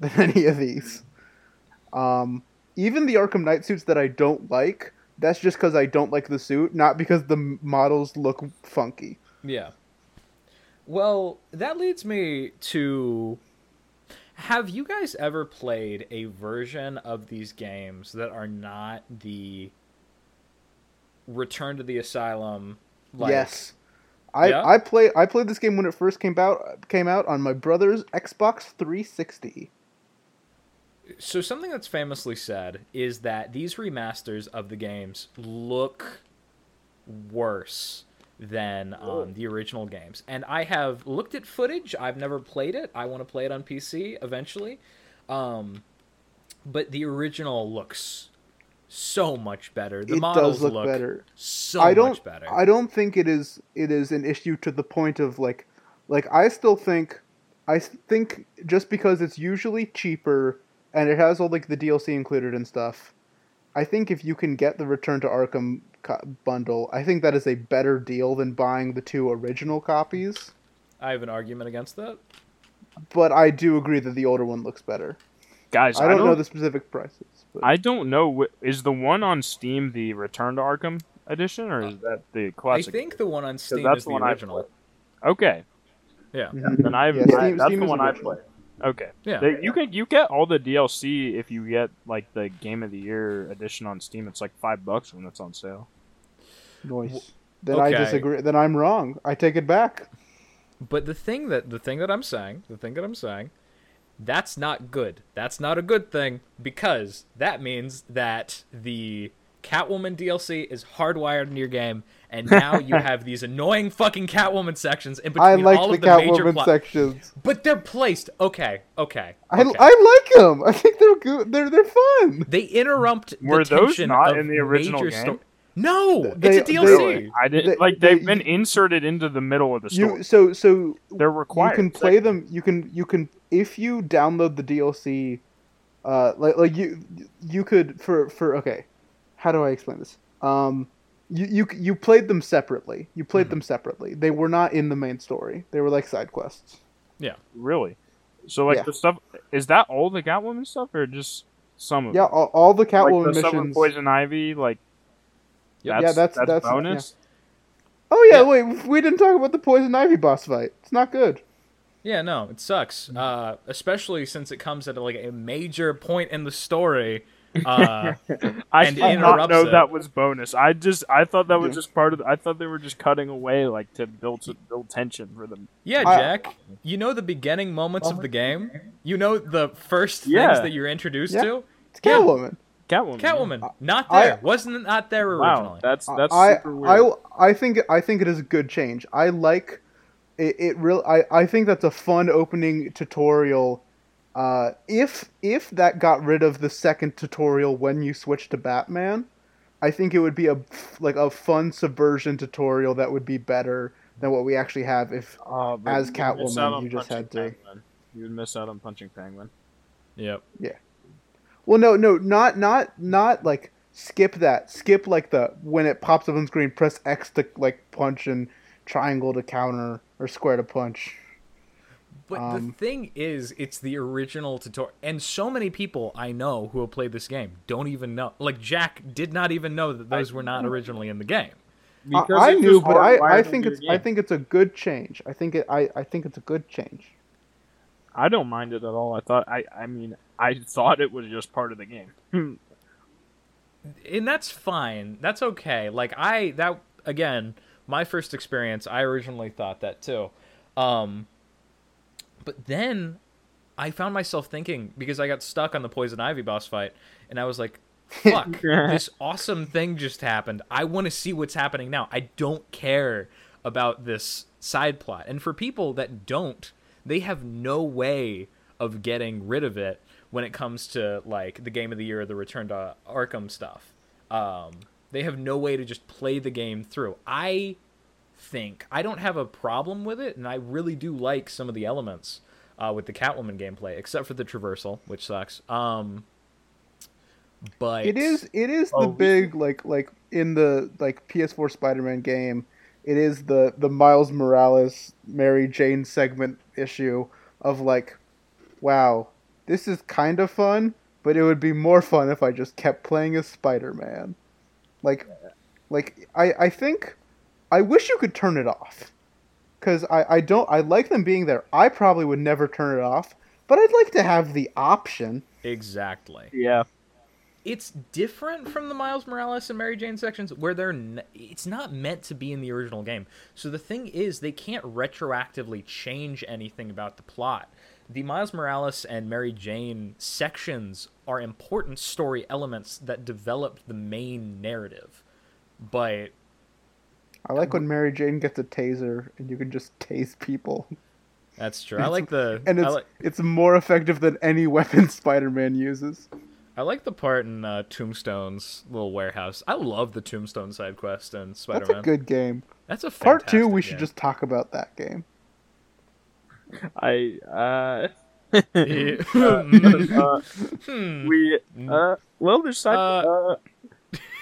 than <laughs> any of these. Um, even the Arkham Knight suits that I don't like, that's just because I don't like the suit, not because the models look funky. Yeah. Well, that leads me to have you guys ever played a version of these games that are not the Return to the Asylum like yes. I, Yeah? I play I played this game when it first came out came out on my brother's Xbox 360. So something that's famously said is that these remasters of the games look worse than um, the original games. And I have looked at footage. I've never played it. I want to play it on PC eventually. Um, but the original looks so much better. The it models does look, better. so I don't much better. I don't think it is it is an issue to the point of like like I still think I s- think just because it's usually cheaper and it has all like the DLC included and stuff. I think if you can get the Return to Arkham co- bundle, I think that is a better deal than buying the two original copies. I have an argument against that. But I do agree that the older one looks better. Guys, I don't know the specific prices. But I don't know. wh- Is the one on Steam the Return to Arkham edition, or is that the classic? I classic? think the one on Steam that's is the the one I original. Okay, Yeah. Mhm. then I've, Yeah, I- Steam- that's Steam the one I original. played. Okay, Yeah. They- you can you get all the DLC if you get like the Game of the Year edition on Steam. It's like five bucks when it's on sale. Noise. Then I disagree. Then I'm wrong. I take it back. But the thing that the thing that I'm saying, the thing that I'm saying, that's not good. That's not a good thing because that means that the Catwoman DLC is hardwired into your game, and now you <laughs> have these annoying fucking Catwoman sections in between I like all the of the major plot. sections. But they're placed. Okay, okay. I, okay. I like them. I think they're good. They're they're fun. they interrupt. Were the those not of in the original major game? sto- no, They- it's a they- DLC. I didn't They- like they- they've been inserted into the middle of the story. You so so They're required. you can play them. You can you can if you download the DLC. Uh, like like you you could for for okay, how do I explain this? Um, you you you played them separately. You played Mhm. them separately. They were not in the main story. They were like side quests. Yeah, really? So like Yeah. the stuff is that all the Catwoman stuff or just some of Yeah, all, all the it? Catwoman like the missions. Poison Ivy, like Yep. That's, Yeah, that's- that's, that's- bonus. Oh yeah, Yeah. wait, we didn't talk about the Poison Ivy boss fight. It's not good. Yeah, no, it sucks. Uh, especially since it comes at like a major point in the story. Uh, <laughs> I did not know it. that was bonus. I just I thought that was Yeah. just part of. The, I thought they were just cutting away like to build to build tension for them. yeah, I- Jack. You know the beginning moments of the game. You know the first things that you're introduced Yeah. to. It's Yeah. Catwoman. Catwoman. Catwoman, not I- there. Wasn't not there originally. Wow, originally. that's that's I, super weird. I, I think I think it is a good change. I like it. it real I, I think that's a fun opening tutorial. Uh, if if that got rid of the second tutorial when you switch to Batman, I think it would be a like a fun subversion tutorial that would be better than what we actually have. If Uh, as you'd miss out Catwoman, you just had to- Penguin. You'd miss out on punching Penguin. Yep. Well, no, no, not not not like skip that. Skip like the when it pops up on screen, press X to like punch and triangle to counter or square to punch. But the Um, thing is, it's the original tutorial, and so many people I know who have played this game don't even know. Like Jack did not even know that those were not originally in the game. I, Because I it's knew, but I, I think your it's I think it's a good change. I think it I, I think it's a good change. I don't mind it at all. I thought I I mean I thought it was just part of the game. <laughs> and that's fine. That's okay. Like I that again, my first experience, I originally thought that too. Um but then I found myself thinking because I got stuck on the poison ivy boss fight and I was like <laughs> fuck this awesome thing just happened i want to see what's happening now i don't care about this side plot and for people that don't they have no way of getting rid of it when it comes to like the game of the year or the return to arkham stuff um, they have no way to just play the game through i think i don't have a problem with it and i really do like some of the elements uh, with the catwoman gameplay except for the traversal which sucks um, but It is it is Oh, the big like like in the like PS4 Spider-Man game. It is the the Miles Morales Mary Jane segment issue of like, wow, this is kind of fun, but it would be more fun if I just kept playing as Spider-Man. Like, like I I think I wish you could turn it off, because I I don't I like them being there. I probably would never turn it off, but I'd like to have the option. exactly yeah. it's different from the Miles Morales and Mary Jane sections where they're n- it's not meant to be in the original game. So the thing is they can't retroactively change anything about the plot. The Miles Morales and Mary Jane sections are important story elements that develop the main narrative. But I like when Mary Jane gets a taser and you can just tase people. that's true. I like the And it's like it's more effective than any <laughs> weapon Spider-Man uses. I like the part in uh, Tombstone's little warehouse. I love the Tombstone side quest and Spider-Man. That's a good game. That's a Part 2 we fantastic should just talk about that game. <laughs> I uh, uh, <laughs> Hmm. we uh well there's side Uh, uh,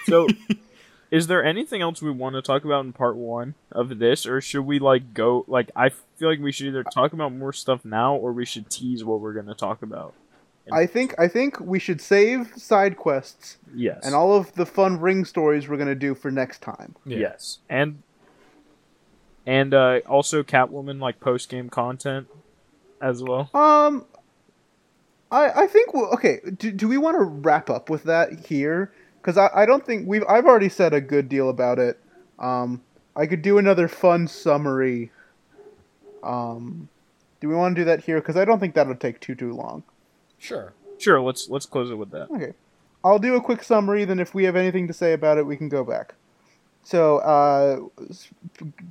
so <laughs> is there anything else we want to talk about in part one of this or should we like go like i feel like we should either talk about more stuff now or we should tease what we're going to talk about I think I think we should save side quests yes and all of the fun ring stories we're gonna do for next time. Yeah. yes and and uh also catwoman like post game content as well Um, I I think we'll, okay. Do, do we want to wrap up with that here? Because I, I don't think we've I've already said a good deal about it. Um, I could do another fun summary. Um, do we want to do that here? Because I don't think that'll take too too long. Sure. sure let's let's close it with that Okay, I'll do a quick summary. Then if we have anything to say about it, we can go back. So, uh,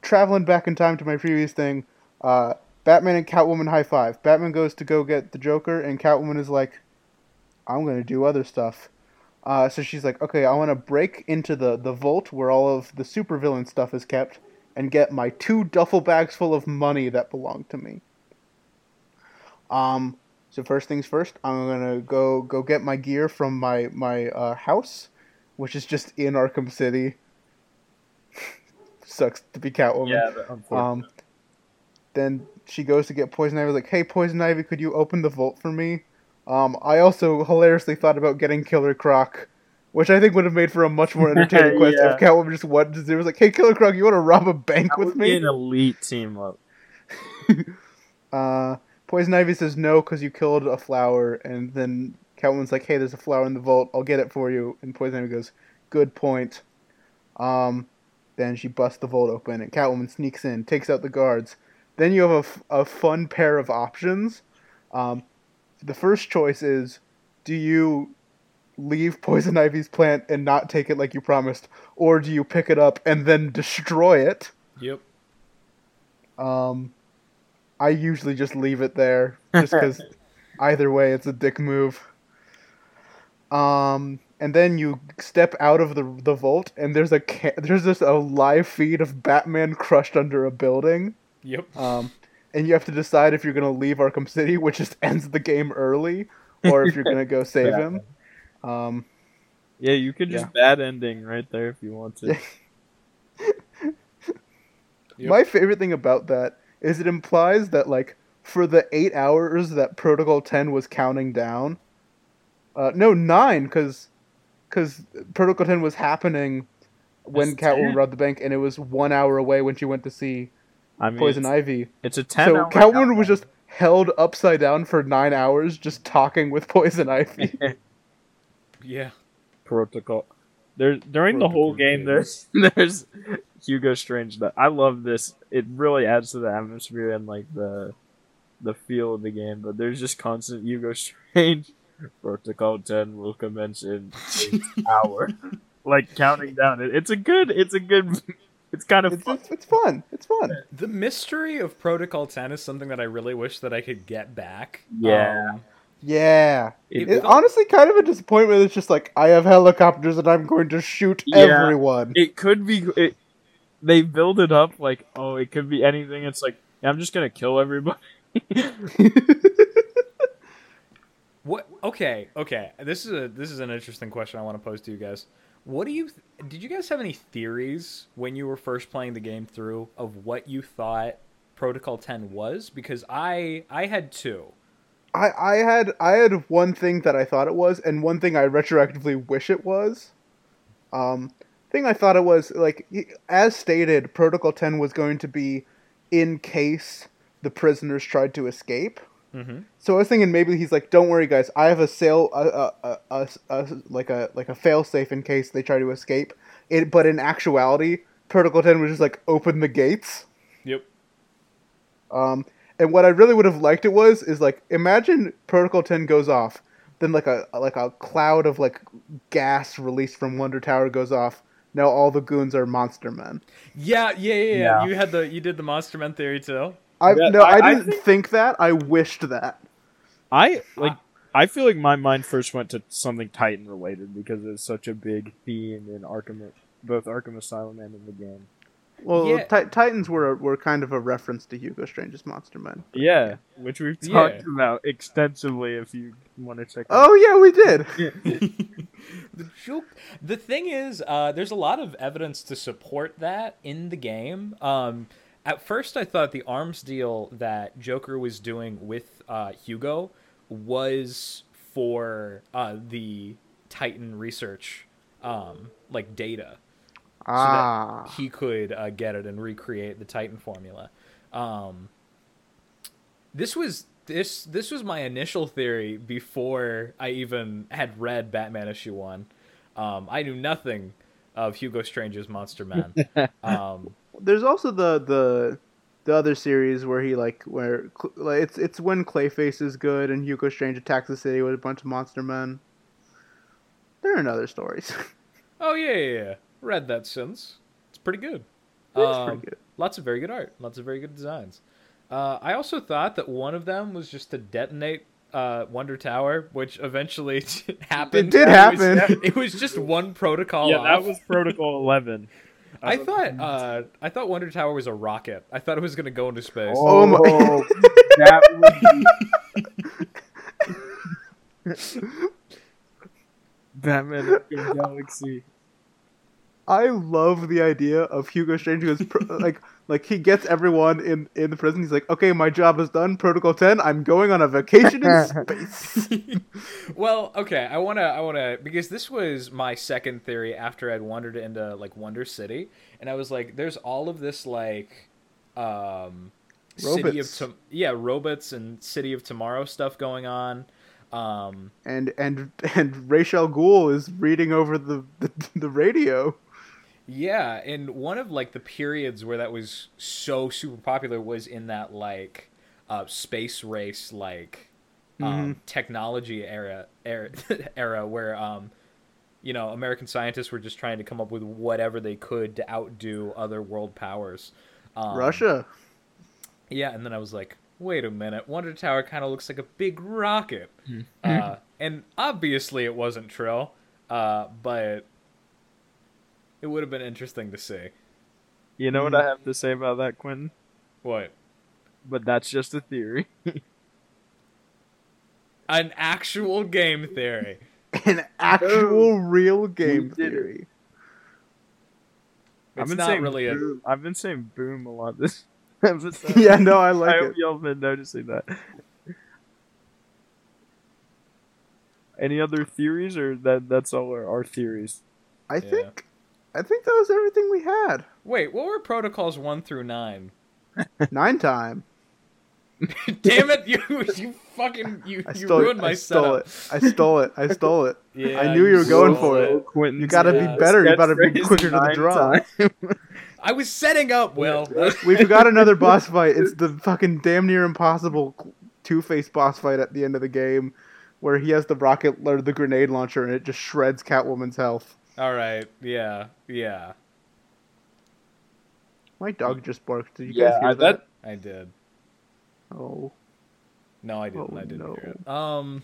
traveling back in time to my previous thing, uh, Batman and Catwoman high five. Batman goes to go get the Joker, and Catwoman is like, "I'm gonna do other stuff." Uh, so she's like, "Okay, I want to break into the the vault where all of the supervillain stuff is kept, and get my two duffel bags full of money that belong to me." Um, so first things first, I'm gonna go go get my gear from my my uh, house, which is just in Arkham City. Sucks to be Catwoman. yeah but unfortunately. Um, then she goes to get Poison Ivy. Like, hey, Poison Ivy, could you open the vault for me? Um, I also hilariously thought about getting Killer Croc, which I think would have made for a much more entertaining <laughs> quest Yeah. if Catwoman just wanted to do. Was like, hey, Killer Croc, you want to rob a bank That with would be me? an elite team up <laughs> Uh, Poison Ivy says no because you killed a flower, and then Catwoman's like, "Hey, there's a flower in the vault. I'll get it for you." And Poison Ivy goes, "Good point." Um, then she busts the vault open, and Catwoman sneaks in, takes out the guards. Then you have a, f- a fun pair of options. Um, the first choice is, do you leave Poison Ivy's plant and not take it like you promised, or do you pick it up and then destroy it? Yep. Um, I usually just leave it there, just because <laughs> either way, it's a dick move. Um, and then you step out of the the vault, and there's a ca- <laughs> there's just a live feed of Batman crushed under a building. Yep. Um, and you have to decide if you're gonna leave Arkham City, <laughs> which just <laughs> ends the game early, or if you're gonna go save him. Um, yeah you could just bad ending right there if you want to Yep. My favorite thing about that is it implies that like for the eight hours that Protocol Ten was counting down, uh, no nine because because Protocol Ten was happening when It's Catwoman 10. robbed the bank, and it was one hour away when she went to see I mean, Poison it's, Ivy. it's a ten. So hour Catwoman countdown. was just held upside down for nine hours just talking with <laughs> Poison Ivy. <laughs> Yeah. protocol. There during the whole game, there's <laughs> there's Hugo Strange. That I love this. It really adds to the atmosphere and like the the feel of the game. But there's just constant Hugo Strange. Protocol ten will commence in <laughs> an hour. like counting down. It, it's a good. It's a good. It's kind of It's, fun. it's, it's fun. It's fun. The mystery of Protocol 10 is something that I really wish that I could get back. Yeah. Um, Yeah. It- It's felt- honestly kind of a disappointment. It's just like I have helicopters and I'm going to shoot Yeah. everyone. it could be. It, they build it up like, oh, it could be anything. It's like, yeah, I'm just gonna kill everybody. <laughs> <laughs> Okay, okay. This is a this is an interesting question I want to pose to you guys. What do you th- did you guys have any theories when you were first playing the game through of what you thought Protocol 10 was? Because I I had two. I, I had I had one thing that I thought it was, and one thing I retroactively wish it was. Um, thing I thought it was like as stated, Protocol Ten was going to be in case the prisoners tried to escape. Mm-hmm. So I was thinking maybe he's like, "Don't worry, guys, I have a sail, a, a, a, a, a like a like a fail safe in case they try to escape." It, but in actuality, Protocol Ten was just like open the gates. Yep. Um, and what I really would have liked it was is like imagine Protocol Ten goes off, then like a like a cloud of like gas released from Wonder Tower goes off. Now all the goons are monster men. Yeah, yeah, yeah, yeah. Yeah. You had the you did the Monster Men theory too. I Yeah, no, I- I, I didn't think- think that. I wished that. I like. I feel like my mind first went to something Titan related because it's such a big theme in Arkham, both Arkham Asylum and in the game. Well, Yeah. Ti- Titans were were kind of a reference to Hugo Strange's Monster Men. Yeah, which we've Yeah. talked about extensively. If you want to check. Out. Oh yeah, we did. <laughs> <laughs> the joke. The thing is, uh, there's a lot of evidence to support that in the game. Um, at first, I thought the arms deal that Joker was doing with uh, Hugo was for uh, the Titan research, um, like data. Ah, so that he could uh, get it and recreate the Titan formula. Um, this was this this was my initial theory before I even had read Batman issue one. Um, I knew nothing of Hugo Strange's Monster Man. <laughs> um, there's also the the the other series where he like where like it's it's when Clayface is good and Hugo Strange attacks the city with a bunch of monster men. There are other stories. <laughs> oh yeah, yeah, yeah, read that since. It's pretty good. it's Um, pretty good. Lots of very good art. Lots of very good designs. Uh, I also thought that one of them was just to detonate uh, Wonder Tower, which eventually <laughs> happened. It did happen. It was just one protocol. yeah, that was Protocol Eleven. <laughs> I thought. Uh, I thought Wonder Tower was a rocket. I thought it was gonna go into space. Oh my- <laughs> that would be <laughs> Batman Arkham Galaxy. I love the idea of Hugo Strange goes pr- like like he gets everyone in in the prison. He's like, okay, my job is done. Protocol ten. I'm going on a vacation in <laughs> space. <laughs> well, okay. I wanna. I wanna because this was my second theory after I'd wandered into like Wonder City, and I was like, "There's all of this like, um, City of Robots. Tom- yeah, robots and City of Tomorrow stuff going on." Um, and and and Ra's al Ghul is reading over the the, the radio. Yeah, and one of like the periods where that was so super popular was in that like uh, space race like um, technology era era <laughs> era where um, you know American scientists were just trying to come up with whatever they could to outdo other world powers. Um, Russia. Yeah, and then I was like, wait a minute, Wonder Tower kind of looks like a big rocket, uh, and obviously it wasn't Trill, uh, but it would have been interesting to see. You know what I hmm. have to say about that, Quentin? What? But that's just a theory. <laughs> An actual game theory. <laughs> An actual oh, real game We did it. theory. I've been not saying really a. boom. I've been saying boom a lot this <laughs> episode. yeah, no, I I like hope it. y'all have been noticing that. Any other theories, or that that's all our, our theories? I Yeah. think I think that was everything we had. Wait, what were protocols one through nine? <laughs> Nine time. <laughs> Damn it! You you fucking you I you stole ruined it. my I stole setup. it. I stole it. I stole it. <laughs> Yeah, I knew you were going for it. Quentin's You gotta Yeah. be better. You gotta be quicker to the draw. I was setting up. Will We forgot another boss fight. It's the fucking damn near impossible Two Face boss fight at the end of the game, where he has the rocket or the grenade launcher and it just shreds Catwoman's health. All right. Yeah. Yeah. My dog just barked. Did you Yeah, guys hear I- that? that- I did. Oh, No, I didn't. Oh, I didn't no. hear it. Um.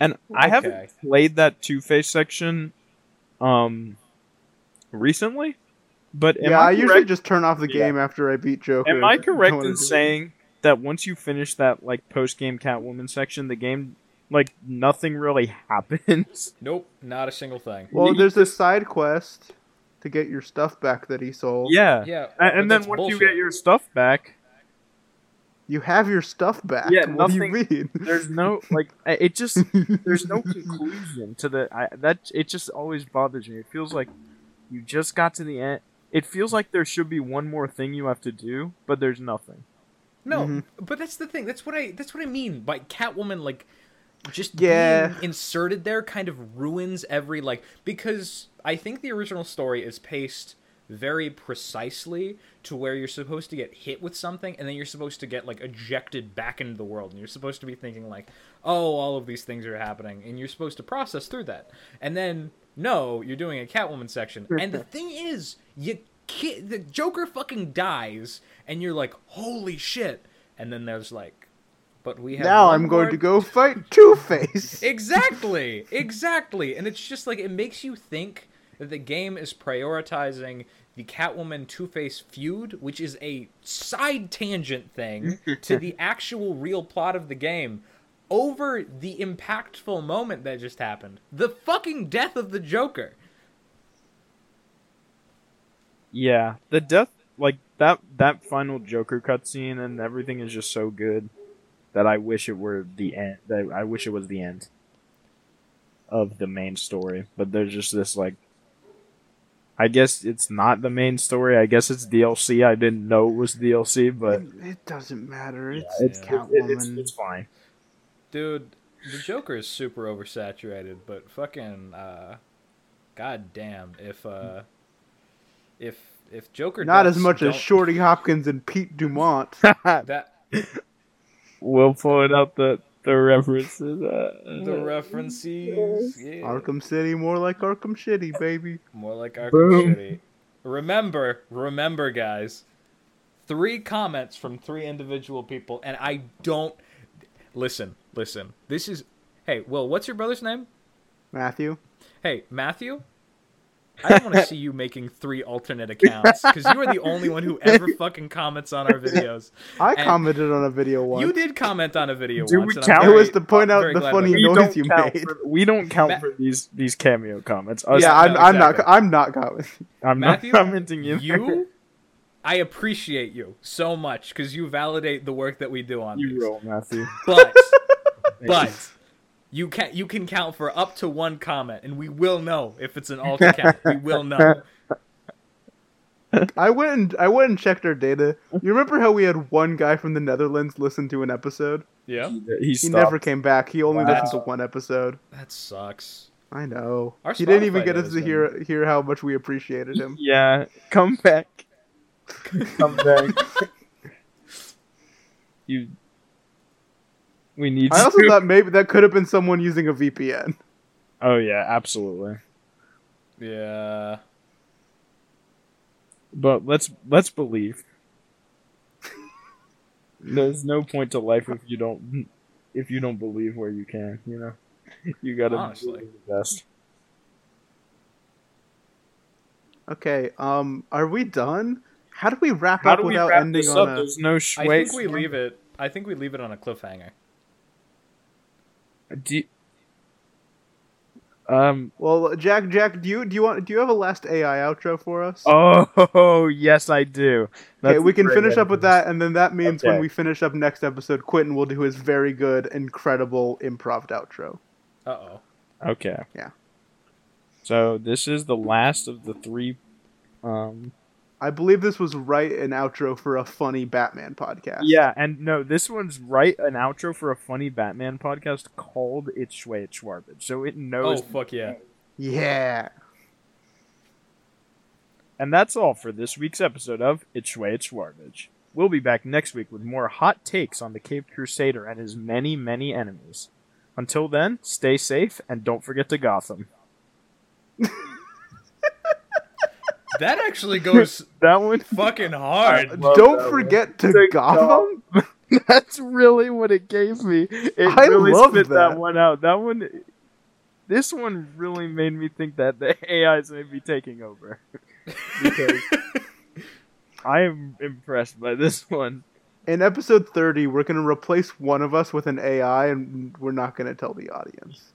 And I Okay. haven't played that Two Face section, um, recently. But am yeah. I, I, usually correct, just turn off the Yeah. game after I beat Joker. am I correct wanna in do it. saying that once you finish that like post game Catwoman section, the game like nothing really <laughs> happens? Nope. Not a single thing. Well, there's this side quest to get your stuff back that he sold. yeah. Yeah. A- but And, then that's once you get your stuff back, You have your stuff back. Yeah, what do you nothing- mean? there's no like <laughs> it just there's no <laughs> conclusion to the I, that it just always bothers me. It feels like you just got to the end. It feels like there should be one more thing you have to do, but there's nothing. No, Mhm. but that's the thing. That's what I. That's what I mean by Catwoman. Like, just Yeah. being inserted there kind of ruins every like because I think the original story is paced very precisely to where you're supposed to get hit with something and then you're supposed to get like ejected back into the world and you're supposed to be thinking like oh all of these things are happening and you're supposed to process through that. And then no you're doing a catwoman section. And the thing is you ki- the joker fucking dies and you're like holy shit. And then there's like but we have now I'm going more to go fight Two Face. <laughs> Exactly, exactly. And it's just like it makes you think that the game is prioritizing the Catwoman Two Face feud, which is a side tangent thing to the <laughs> actual real plot of the game, over the impactful moment that just happened the fucking death of the Joker. Yeah, the death like that that final Joker cutscene and everything is just so good that I wish it were the end. That I wish it was the end of the main story. But there's just this like, I guess it's not the main story. I guess it's DLC. I didn't know it was DLC, but it doesn't matter. It's, it's Yeah. Catwoman. it's, it's fine. Dude, the Joker is super oversaturated, but fucking uh god damn if uh if if Joker Not as much as Shorty Hopkins and Pete Dumont. <laughs> that <laughs> we'll pull it out the the references. Uh, the references yeah. Arkham City, more like Arkham Shitty, baby. more like Arkham Boom. City. Remember, remember guys. Three comments from three individual people and I don't listen, listen. This is Hey, Will, what's your brother's name? Matthew. Hey, Matthew, I don't want to see you making three alternate accounts because you are the only one who ever <laughs> fucking comments on our videos. I And commented on a video once. You did comment on a video Do once. we and I'm count? It was to point out the funny about noise you made. For, we don't count Ma- for these these cameo comments. Us- yeah, I'm, I'm exactly. not. I'm not commenting. I'm Matthew, not commenting either. You, I appreciate you so much because you validate the work that we do on You these. roll, Matthew. But, <laughs> but you can you can count for up to one comment, and we will know if it's an alt account. We will know. <laughs> I went and I went and checked our data. You remember how we had one guy from the Netherlands listen to an episode? Yeah, he, He stopped. never came back. He only Wow. listened to one episode. that sucks. I know. Our he didn't even get us data's to hear hear how much we appreciated him. <laughs> Yeah, come back. <laughs> Come back. you. We need. I also you. thought maybe that could have been someone using a VPN. Oh yeah, absolutely. Yeah. But let's let's believe. There's no point to life if you don't if you don't believe where you can. You know, you gotta Honestly. believe the best. Okay, um, are we done? How do we wrap How up do we without wrap ending this on up? a? There's no I sh- think we leave it. I think we leave it on a cliffhanger. Do you- um. Well, Jack, Jack, do you do you want do you have a last AI outro for us? Oh <laughs> yes, I do. okay, we can finish up with that, and then that means when we finish up next episode, Quentin will do his very good, incredible improv outro. Uh oh. Okay. Yeah. So this is the last of the three. Um. I believe this was right an outro for a funny Batman podcast. Yeah, and no, this one's right an outro for a funny Batman podcast called It's Schway It's Shwarbage. So it Oh knows. fuck yeah! Yeah. And that's all for this week's episode of It's Schway It's Shwarbage. We'll be back next week with more hot takes on the Cape Crusader and his many, many enemies. Until then, stay safe and don't forget to Gotham. <laughs> That actually <laughs> goes That one. fucking hard. Don't that forget to To Gotham. <laughs> That's really what it gave me. It I really love spit that. that. one out. That one, this one really made me think that the <laughs> AIs may be taking over. because I am impressed by this one. In episode 30, we're going to replace one of us with an AI, and we're not going to tell the audience.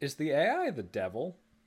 Is the AI the devil?